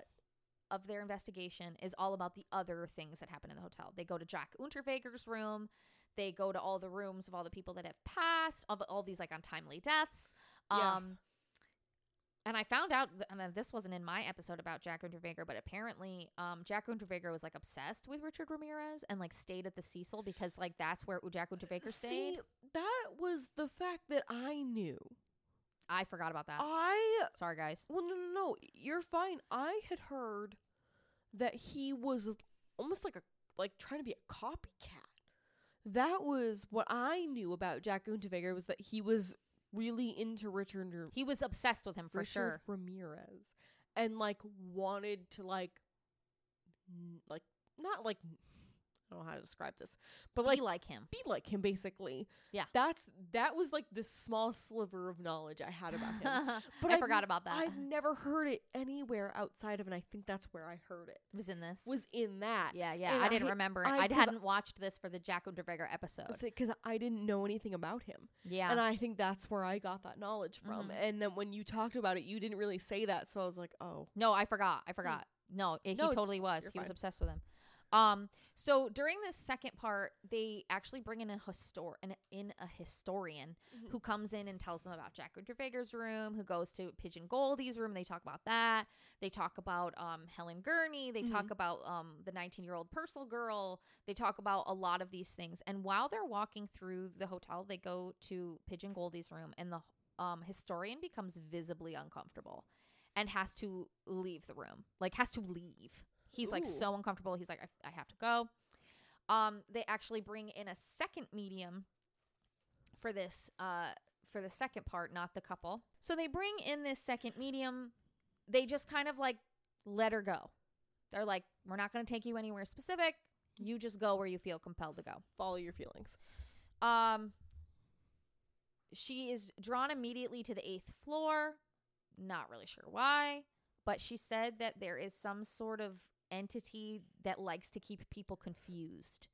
of their investigation is all about the other things that happen in the hotel. They go to Jack Unterweger's room. They go to all the rooms of all the people that have passed, of all these like untimely deaths. Yeah. And I found out, th- and this wasn't in my episode about Jack Unterweger, but apparently, um, Jack Unterweger was like obsessed with Richard Ramirez and like stayed at the Cecil because like that's where Jack Unterweger stayed. See, that was the fact that I knew. I forgot about that. I Sorry, guys. well, no, no, no. You're fine. I had heard that he was almost like a like trying to be a copycat. That was what I knew about Jack Unterweger was that he was really into Richard R- He was obsessed with him for Richard sure. Ramirez and like wanted to like n- like not like I don't know how to describe this, but Be like like him. be like him basically. Yeah. That's that was like this small sliver of knowledge I had about him. But I I've forgot about that. I've never heard it anywhere outside of and I think that's where I heard it. was in this. Was in that. Yeah, yeah. And I didn't I- remember it. I- I, hadn't watched this for the Jack Unterweger episode. Because I didn't know anything about him. Yeah. And I think that's where I got that knowledge from. Mhm. And then when you talked about it, you didn't really say that. So I was like, oh. no, I forgot. I forgot. No, it, No, he totally was. He was obsessed with him. Um, so during this second part, they actually bring in a histor an, in a historian Mhm. who comes in and tells them about Jack Unterweger's room, who goes to Pigeon Goldie's room. They talk about that. They talk about um, Helen Gurnee. They talk Mhm. about um, the 19 year old Purcell girl. They talk about a lot of these things. And while they're walking through the hotel, they go to Pigeon Goldie's room, and the um, historian becomes visibly uncomfortable and has to leave the room. Like, has to leave. He's like so uncomfortable. He's like, I, I have to go. Um, they actually bring in a second medium for this uh for the second part, not the couple. So they bring in this second medium. They just kind of like let her go. They're like, we're not going to take you anywhere specific. You just go where you feel compelled to go. Follow your feelings. Um, she is drawn immediately to the eighth floor. Not really sure why, but she said that there is some sort of entity that likes to keep people confused.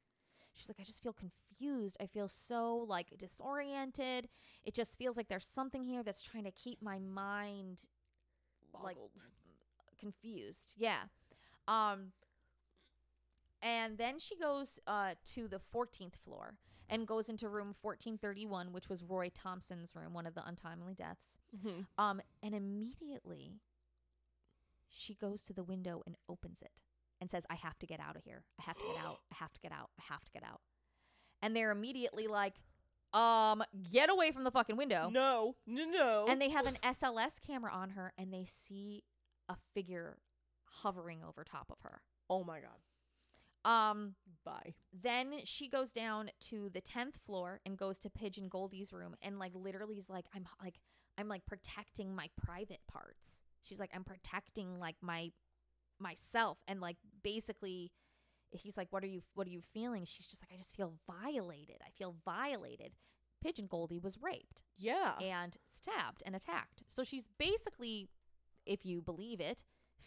She's like, I just feel confused. I feel so like disoriented. It just feels like there's something here that's trying to keep my mind like Boggled. confused. Yeah. Um and then she goes uh to the 14th floor and goes into room 1431 which was Roy Thompson's room, one of the untimely deaths. Mhm. Um and immediately she goes to the window and opens it and says I have to get out of here. I have to get out. I have to get out. I have to get out. And they're immediately like um get away from the fucking window. No, no, no. And they have an SLS camera on her and they see a figure hovering over top of her. oh my god. Um Bye. then she goes down to the 10th floor and goes to Pigeon Goldie's room and like literally is like I'm like I'm like protecting my private parts. She's like I'm protecting like my myself and like basically he's like what are you what are you feeling? She's just like I just feel violated. I feel violated. Pigeon Goldie was raped Yeah. and stabbed and attacked. So she's basically, if you believe it,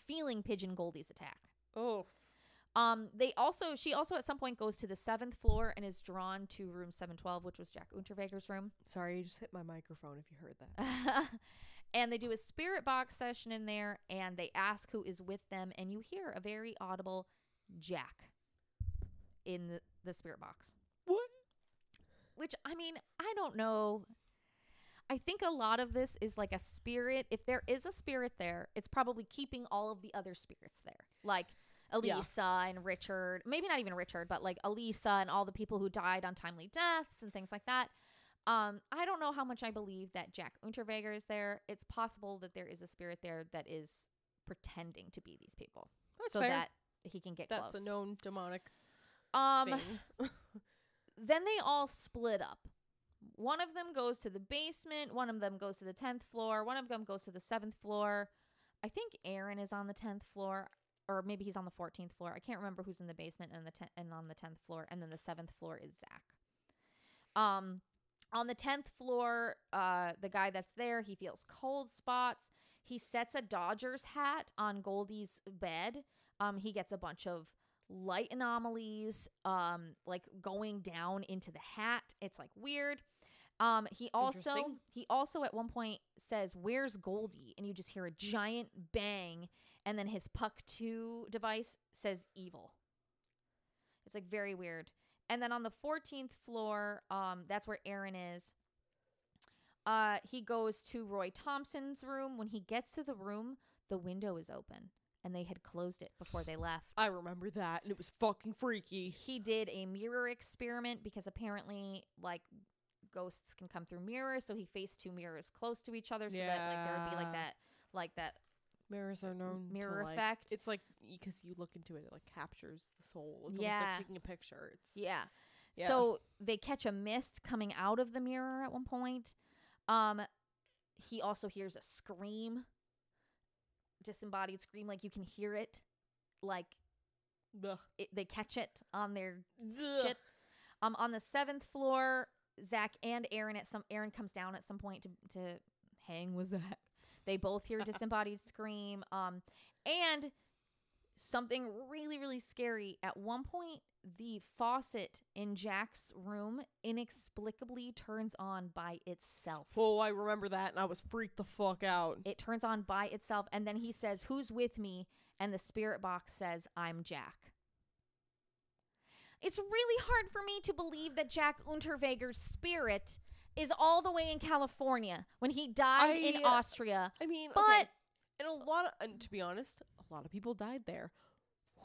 feeling Pigeon Goldie's attack. oh. Um, they also she also at some point goes to the seventh floor and is drawn to room seven twelve, which was Jack Unterweger's room. Sorry, you just hit my microphone if you heard that. and they do a spirit box session in there and they ask who is with them and you hear a very audible Jack in the, the spirit box. What? which I mean, I don't know. I think a lot of this is like a spirit. If there is a spirit there, it's probably keeping all of the other spirits there. Like Yeah. Elisa and Richard, maybe not even Richard, but like Elisa and all the people who died untimely deaths and things like that. Um, I don't know how much I believe that Jack Unterweger is there. It's possible that there is a spirit there that is pretending to be these people That's so fair. that he can get close. That's close. a known demonic um, thing. then they all split up. One of them goes to the basement, one of them goes to the 10th floor, one of them goes to the 7th floor. I think Aaron is on the 10th floor or maybe he's on the 14th floor. I can't remember who's in the basement and the ten- and on the 10th floor and then the 7th floor is Zak. Um on the 10th floor, uh the guy that's there, he feels cold spots. He sets a Dodgers hat on Goldie's bed. Um he gets a bunch of light anomalies um like going down into the hat it's like weird um he also he also at one point says where's goldie and you just hear a giant bang and then his Puck 2 device says evil. It's like very weird. And then on the 14th floor, um, that's where Aaron is. Uh, he goes to Roy Thompson's room. When he gets to the room, the window is open, and they had closed it before they left. I remember that, and it was fucking freaky. He did a mirror experiment because apparently, like, ghosts can come through mirrors. So he faced two mirrors close to each other, so that like there would be like that, like that Mirrors are known mirror to, like, effect. It's like because you look into it, it like captures the soul. It's almost Yeah. like taking a picture. It's Yeah. Yeah. So they catch a mist coming out of the mirror at one point. Um he also hears a scream. Disembodied scream like you can hear it. Like Ugh. it, they catch it on their Ugh. shit. Um on the 7th floor, Zak and Aaron at some Aaron comes down at some point to to hang with Zak. They both hear disembodied scream. Um and something really really scary at one point the faucet in Jack's room inexplicably turns on by itself. Oh, I remember that, and I was freaked the fuck out. It turns on by itself and then he says, "Who's with me?" and the spirit box says, "I'm Jack." It's really hard for me to believe that Jack Unterweger's spirit is all the way in California when he died in I, uh, Austria. I mean, But okay, and a lot of, and to be honest, a lot of people died there.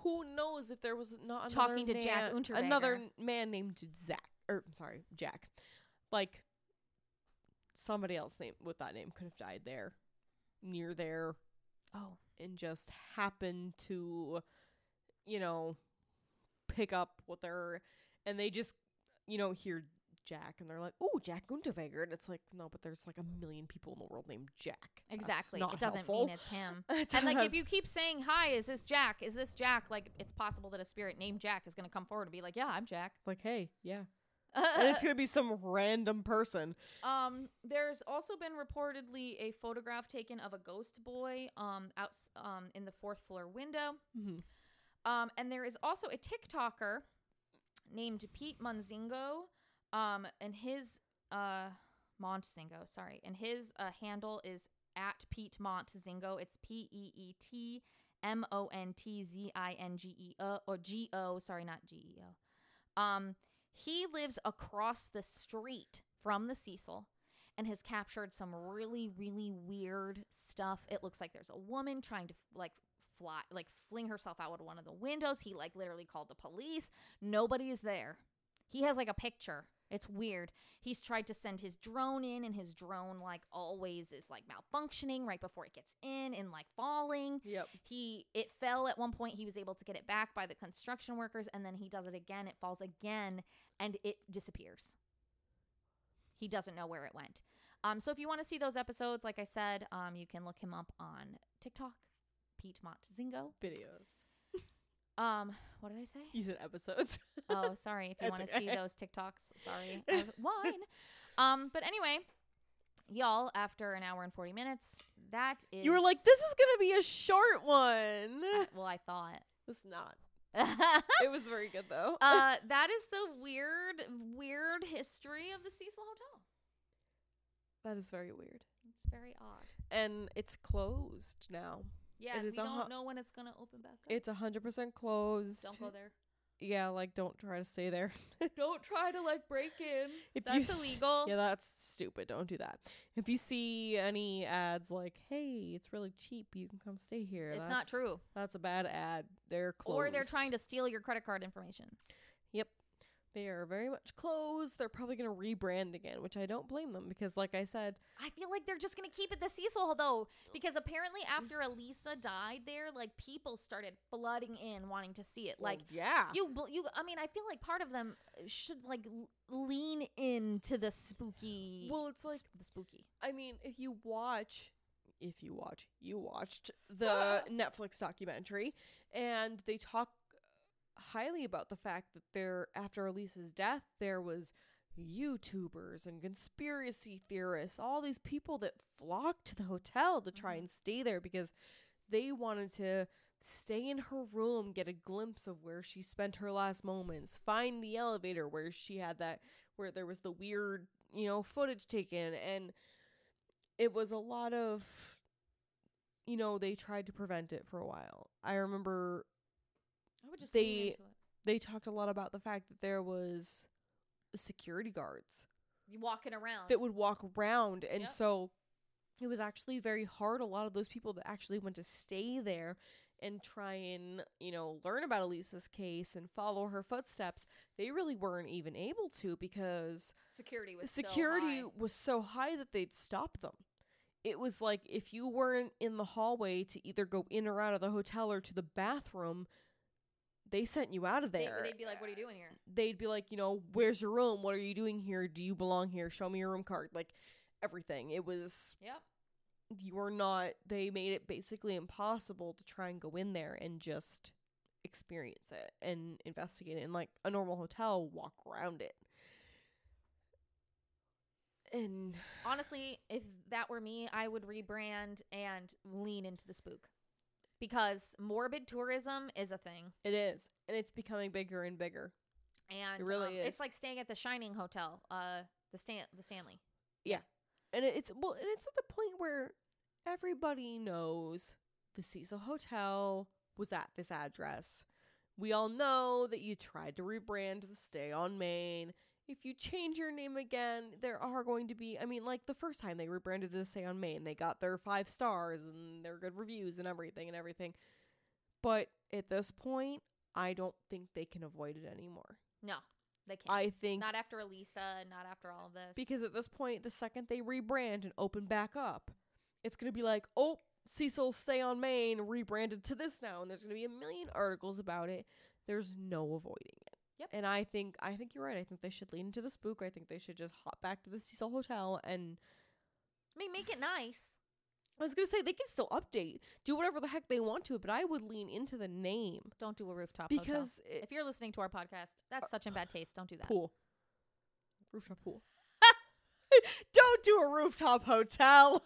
Who knows if there was not another Talking to Jack man- Unterweger. another man named Zach, or I'm sorry, Jack, like somebody else name with that name could have died there, near there, oh, and just happened to, you know, pick up what they're, and they just, you know, hear Jack, and they're like, "Oh, Jack Unterweger," and it's like, no, but there's like a million people in the world named Jack. Exactly. not It doesn't helpful. mean it's him. It And like if you keep saying, "Hi, is this Jack? Is this Jack?" like it's possible that a spirit named Jack is going to come forward and be like, "Yeah, I'm Jack." like, hey, yeah, and it's gonna be some random person. Um, there's also been reportedly a photograph taken of a ghost boy um out um in the fourth floor window. Mhm. Um, and there is also a TikToker named Peet Monzingo. Um, and his uh Montzingo, sorry, and his uh, handle is at Peet Montzingo. It's P E E T M O N T Z I N G E O or G O. Sorry, not G E O. Um, he lives across the street from the Cecil and has captured some really, really weird stuff. It looks like there's a woman trying to like fly, like fling herself out of one of the windows. He like literally called the police. Nobody is there. He has like a picture. It's weird. He's tried to send his drone in, and his drone like always is like malfunctioning right before it gets in and like falling. Yep. He it fell at one point. He was able to get it back by the construction workers, and then he does it again. It falls again, and it disappears. He doesn't know where it went. Um, so if you want to see those episodes, like I said, um, you can look him up on TikTok, Peet Montzingo. Videos. Um, what did I say? You said episodes. Oh, sorry. If you want to see okay. those TikToks, sorry. Wine. Um, but anyway, y'all, after an hour and forty minutes, that is. you were like, this is gonna be a short one. I- well, I thought. it's not. It was very good though. Uh, that is the weird, weird history of the Cecil Hotel. that is very weird. It's very odd. And it's closed now. Yeah, It we is a don't ho- know when it's gonna open back up. It's a hundred percent closed. don't go there. Yeah, like don't try to stay there. Don't try to like break in. if That's you illegal. Yeah, that's stupid. Don't do that. If you see any ads like, "Hey, it's really cheap. You can come stay here." It's not true. That's a bad ad. They're closed. Or they're trying to steal your credit card information. They are very much closed. They're probably going to rebrand again, which I don't blame them because, like I said, I feel like they're just gonna keep it the Cecil though, because apparently after Elisa died there, like people started flooding in wanting to see it. well, Like yeah, you, you. I mean, I feel like part of them should like lean into the spooky. Well, it's like- the spooky. I mean, if you watch, if you watch, you watched the Netflix documentary, and they talk highly about the fact that there, after Elisa's death, there was YouTubers and conspiracy theorists, all these people that flocked to the hotel to try Mhm. and stay there because they wanted to stay in her room, get a glimpse of where she spent her last moments, find the elevator where she had that, where there was the weird, you know, footage taken, and it was a lot of you know, they tried to prevent it for a while. I remember just They- they talked a lot about the fact that there was security guards walking around. that would walk around and Yep. so it was actually very hard a lot of those people that actually went to stay there and try and you know learn about elisa's case and follow her footsteps they really weren't even able to because security was so security high. was so high that they'd stop them it was like if you weren't in the hallway to either go in or out of the hotel or to the bathroom they sent you out of They, there they'd be like, "What are you doing here?" they'd be like, you know, where's your room? What are you doing here? Do you belong here? Show me your room card. Like everything. It was Yep. you were not they made it basically impossible to try and go in there and just experience it and investigate it in like a normal hotel, walk around it. And Honestly, if that were me, I would rebrand and lean into the spook. Because morbid tourism is a thing. it is. And it's becoming bigger and bigger. And really um, is. it's like staying at the Shining Hotel, uh the Stan the Stanley. Yeah, and it's well and it's at the point where everybody knows the Cecil Hotel was at this address. We all know that you tried to rebrand the Stay on Main. If you change your name again, there are going to be I mean, like the first time they rebranded the Stay on Main, they got their five stars and their good reviews and everything and everything. But at this point, I don't think they can avoid it anymore. No, they can't. I think not after Elisa, not after all of this. because at this point, the second they rebrand and open back up, it's going to be like, oh, Cecil Stay on Main rebranded to this now, and there's going to be a million articles about it. There's no avoiding it. Yep. And I think I think you're right. I think they should lean into the spook. I think they should just hop back to the Cecil Hotel and I mean, make it nice. I was gonna say they can still update, do whatever the heck they want to but I would lean into the name Don't do a rooftop hotel. because it, If you're listening to our podcast, that's such in bad taste. Don't do that. pool, rooftop pool. Don't do a rooftop hotel.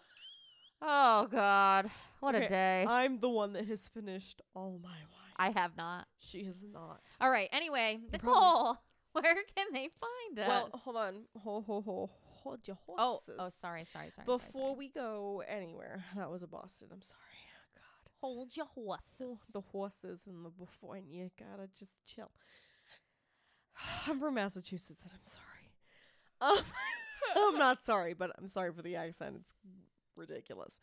Oh God, what Okay, a day! I'm the one that has finished all my wine. I have not. She has not. All right. Anyway, Nicole, where can they find us? Well, hold on. Hold, hold, hold. Hold your horses. oh, oh, sorry, sorry, sorry. Before sorry, sorry. we go anywhere, that was a Boston. I'm sorry. Oh, God. hold your horses. The horses and the before, and you gotta just chill. I'm from Massachusetts, and I'm sorry. Um, I'm not sorry, but I'm sorry for the accent. It's ridiculous.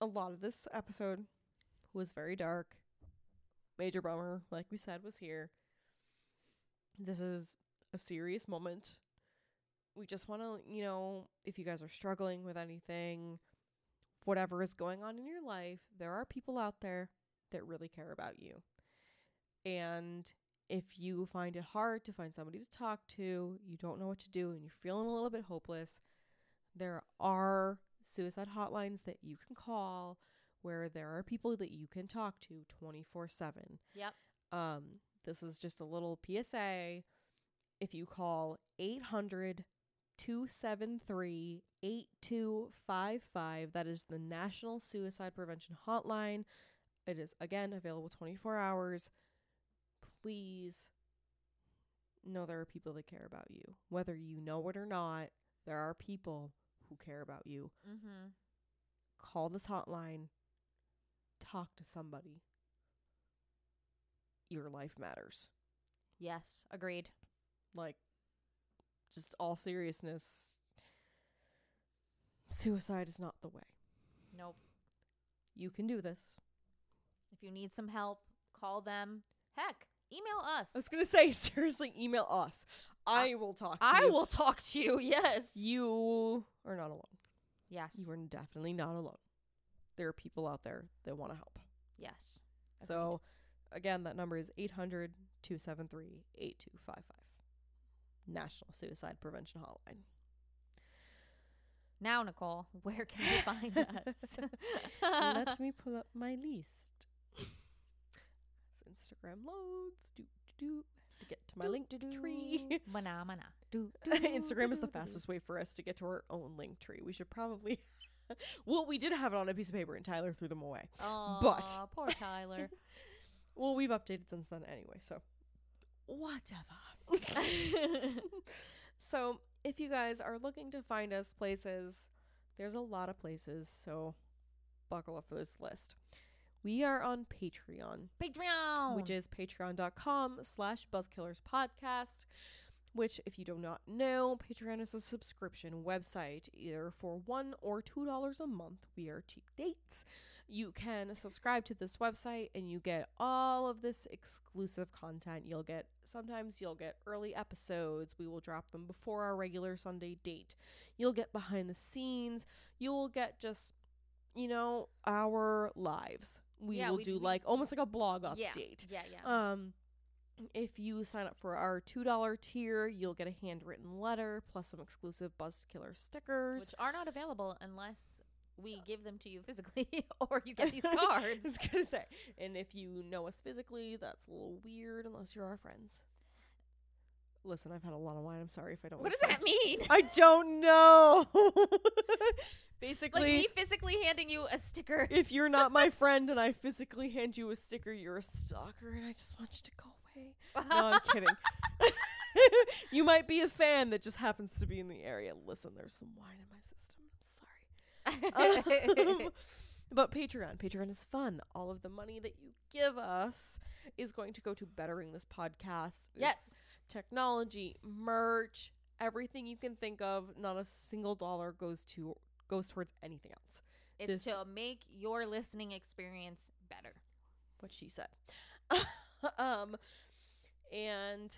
A lot of this episode was very dark. Major bummer, like we said, was here. This is a serious moment. We just want to, you know, if you guys are struggling with anything, whatever is going on in your life, there are people out there that really care about you. And if you find it hard to find somebody to talk to, you don't know what to do, and you're feeling a little bit hopeless, there are suicide hotlines that you can call where there are people that you can talk to 24 7. Yep. Um, this is just a little PSA. If you call 800 273 8255, that is the National Suicide Prevention Hotline. It is, again, available 24 hours. Please know there are people that care about you. Whether you know it or not, there are people who care about you. Mm-hmm. Call this hotline. Talk to somebody. Your life matters. Yes. Agreed. like just all seriousness suicide is not the way Nope. you can do this If you need some help, call them. Heck, email us. i was gonna say seriously email us i will talk to I you will talk to you. Yes. you are not alone Yes. you are definitely not alone there are people out there that want to help yes. so again that number is 800 273 8255 national suicide prevention hotline Now, Nicole, where can they find us? Let me pull up my list. Instagram loads, do do do. To get to my link tree. Mana, mana. Do, do, Instagram is the do, do, do. fastest way for us to get to our own link tree. We should probably. well, we did have it on a piece of paper, and Tyler threw them away. But- poor Tyler. Well, we've updated since then anyway, so whatever. so, if you guys are looking to find us places, there's a lot of places. So, buckle up for this list. We are on Patreon, Patreon. which is patreon.com slash buzzkillerspodcast, which, if you do not know, Patreon is a subscription website, either for one or two dollars a month. We are cheap dates. You can subscribe to this website and you get all of this exclusive content. You'll get sometimes you'll get early episodes. We will drop them before our regular Sunday date. You'll get behind the scenes. You will get just you know our lives. We Yeah, will we- do we- like almost like a blog update. yeah. Yeah, yeah. Um, if you sign up for our two dollar tier, you'll get a handwritten letter plus some exclusive Buzzkiller stickers. Which are not available unless we give them to you physically or you get these cards. I was gonna say, and if you know us physically, that's a little weird unless you're our friends. Listen, I've had a lot of wine. I'm sorry if I don't. what does that mean? I don't know. Basically, Like me physically handing you a sticker. if you're not my friend and I physically hand you a sticker, you're a stalker, and I just want you to go away. No, I'm kidding. you might be a fan that just happens to be in the area. Listen, there's some wine in my system. I'm Sorry. Um, but Patreon, Patreon is fun. All of the money that you give us is going to go to bettering this podcast. Yes. technology, merch, everything you can think of. Not a single dollar goes to goes towards anything else. It's this- to make your listening experience better. what she said. um, and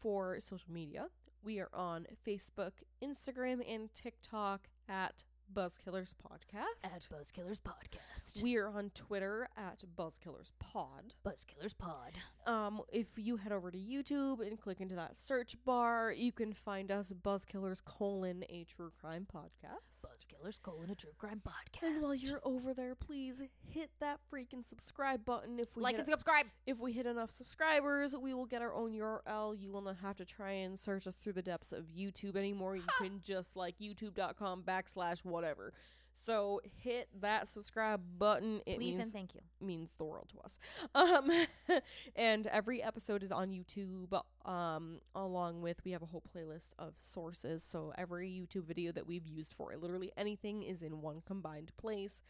for social media, we are on Facebook, Instagram, and TikTok at Buzzkillers Podcast. At Buzzkillers Podcast. We are on Twitter at Buzzkillers Pod. Buzzkillers Pod. Um, if you head over to YouTube and click into that search bar, you can find us Buzzkillers colon a true crime podcast. Buzzkillers colon a true crime podcast. and while you're over there, please hit that freaking subscribe button. If we like and subscribe. if we hit enough subscribers, we will get our own URL. You will not have to try and search us through the depths of YouTube anymore. You can just like youtube.com backslash whatever. So hit that subscribe button. It Please means and thank you. means the world to us. Um, and every episode is on YouTube. Um, along with we have a whole playlist of sources. So every YouTube video that we've used for it, literally anything, is in one combined place.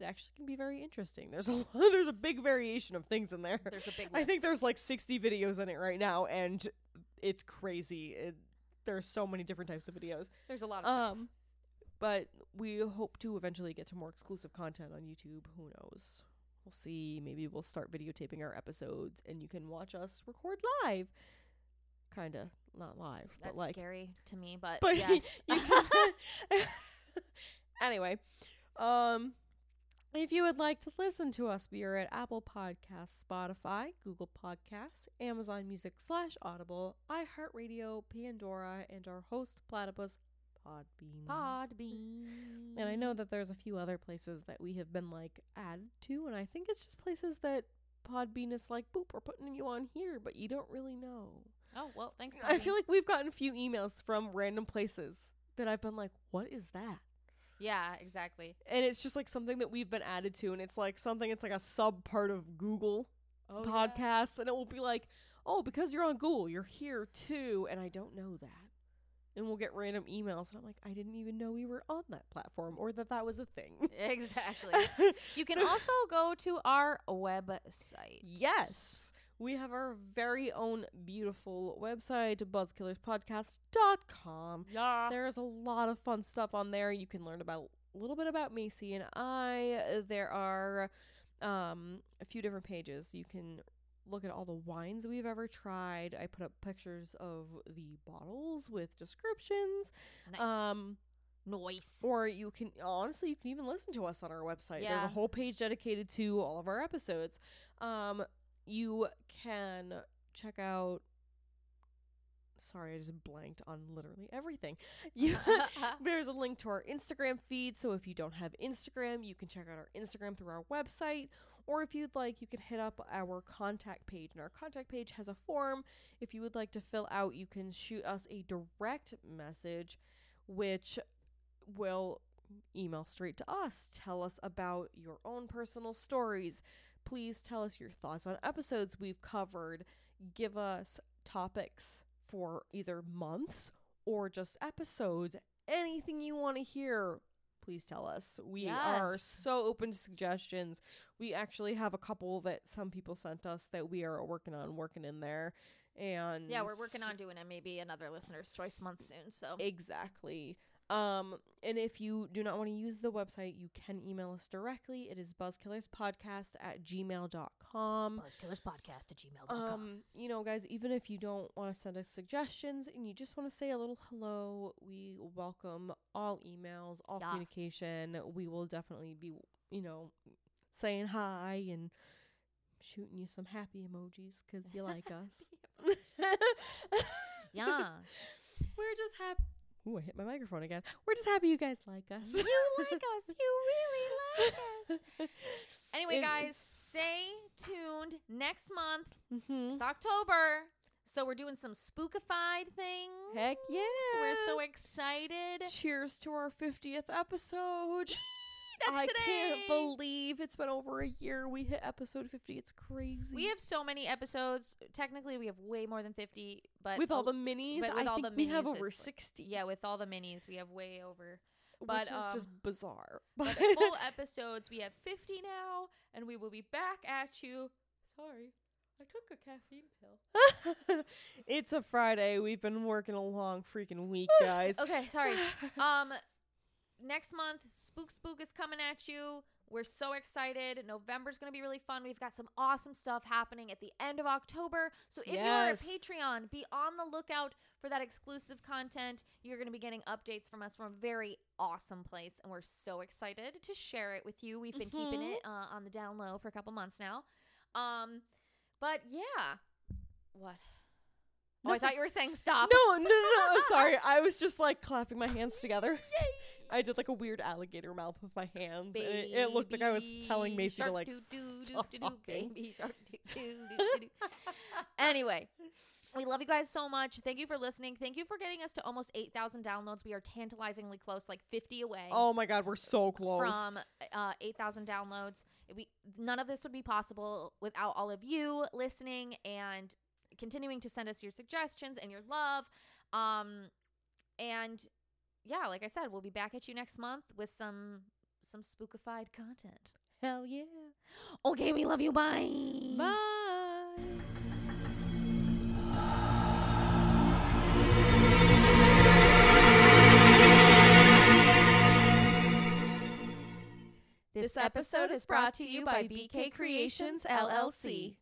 It actually can be very interesting. There's a lot, there's a big variation of things in there. There's a big I think there's like 60 videos in it right now, and it's crazy. It, there's so many different types of videos. there's a lot of stuff. But we hope to eventually get to more exclusive content on YouTube. Who knows? We'll see. Maybe we'll start videotaping our episodes, and you can watch us record live. Kinda, not live, That's but like. scary to me, but, But yes. anyway, um, if you would like to listen to us, we are at Apple Podcasts, Spotify, Google Podcasts, Amazon Music slash Audible, iHeartRadio, Pandora, and our host Platypus Podbean. Podbean. And I know that there's a few other places that we have been like added to, and I think it's just places that Podbean is like, boop, we're putting you on here, but you don't really know. Oh well, thanks. I feel like we've gotten a few emails from random places that I've been like, what is that? yeah, exactly. And it's just like something that we've been added to, and it's like something, it's like a sub part of Google Oh, podcasts, and it will be like, oh, because you're on Google, you're here too, and I don't know that. And we'll get random emails, and I'm like, I didn't even know we were on that platform or that that was a thing. Exactly. You can So- also go to our website. Yes. We have our very own beautiful website, buzzkillerspodcast.com. Yeah. There's a lot of fun stuff on there. You can learn about a little bit about Macy and I. There are um, a few different pages. You can look at all the wines we've ever tried. I put up pictures of the bottles with descriptions. Nice. Um, Noise. or you can honestly, you can even listen to us on our website. There's a whole page dedicated to all of our episodes. Um, you can check out. Sorry, I just blanked on literally everything. You there's a link to our Instagram feed, so if you don't have Instagram, you can check out our Instagram through our website. Or if you'd like, you can hit up our contact page. And our contact page has a form. If you would like to fill out, you can shoot us a direct message, which will email straight to us. Tell us about your own personal stories. Please tell us your thoughts on episodes we've covered. Give us topics for either months or just episodes. Anything you want to hear, please tell us. We are so open to suggestions. We actually have a couple that some people sent us that we are working on, working in there. And Yeah, we're working on doing a maybe another listener's choice month soon. So Exactly. Um, and if you do not want to use the website, you can email us directly. It is buzzkillerspodcast at gmail.com. buzzkillerspodcast at gmail.com. Um, you know, guys, even if you don't want to send us suggestions and you just want to say a little hello, we welcome all emails, all Yes. communication. We will definitely be, you know, saying hi and shooting you some happy emojis because you like us. yeah. We're just happy. Ooh, I hit my microphone again. We're just happy you guys like us. you like us. You really like us. Anyway, It guys, is- stay tuned. Next month, mm-hmm. it's October. So we're doing some spookified things. Heck yeah. We're so excited. Cheers to our 50th episode. That's I today. can't believe it's been over a year. We hit episode 50. It's crazy. we have so many episodes. Technically, we have way more than 50, but with all the minis, but with I all think the we have over 60. yeah, with all the minis, we have way over. Which but, is just um, bizarre. But full episodes, we have 50 now, and we will be back at you. Sorry, I took a caffeine pill. it's a Friday. We've been working a long freaking week, guys. Okay, sorry. um, next month, Spook Spook is coming at you. We're so excited. November's going to be really fun. We've got some awesome stuff happening at the end of October. So if Yes. you're a Patreon, be on the lookout for that exclusive content. You're going to be getting updates from us from a very awesome place, and we're so excited to share it with you. We've been keeping Mhm. it uh, on the down low for a couple months now. Um, but yeah, what? Oh, I thought you were saying stop. No, no, no, no. Sorry. I was just like clapping my hands together. I did like a weird alligator mouth with my hands. and it, it looked like I was telling Baby Macy to like doo doo doo stop talking. baby shark. Anyway, we love you guys so much. Thank you for listening. Thank you for getting us to almost 8,000 downloads. We are tantalizingly close, like 50 away Oh my god, we're so close. from uh, 8,000 downloads. We none of this would be possible without all of you listening and continuing to send us your suggestions and your love. Um, and yeah, like I said, we'll be back at you next month with some some spookified content. Hell yeah. Okay, we love you. Bye. Bye. This episode is brought to you by BK Creations LLC.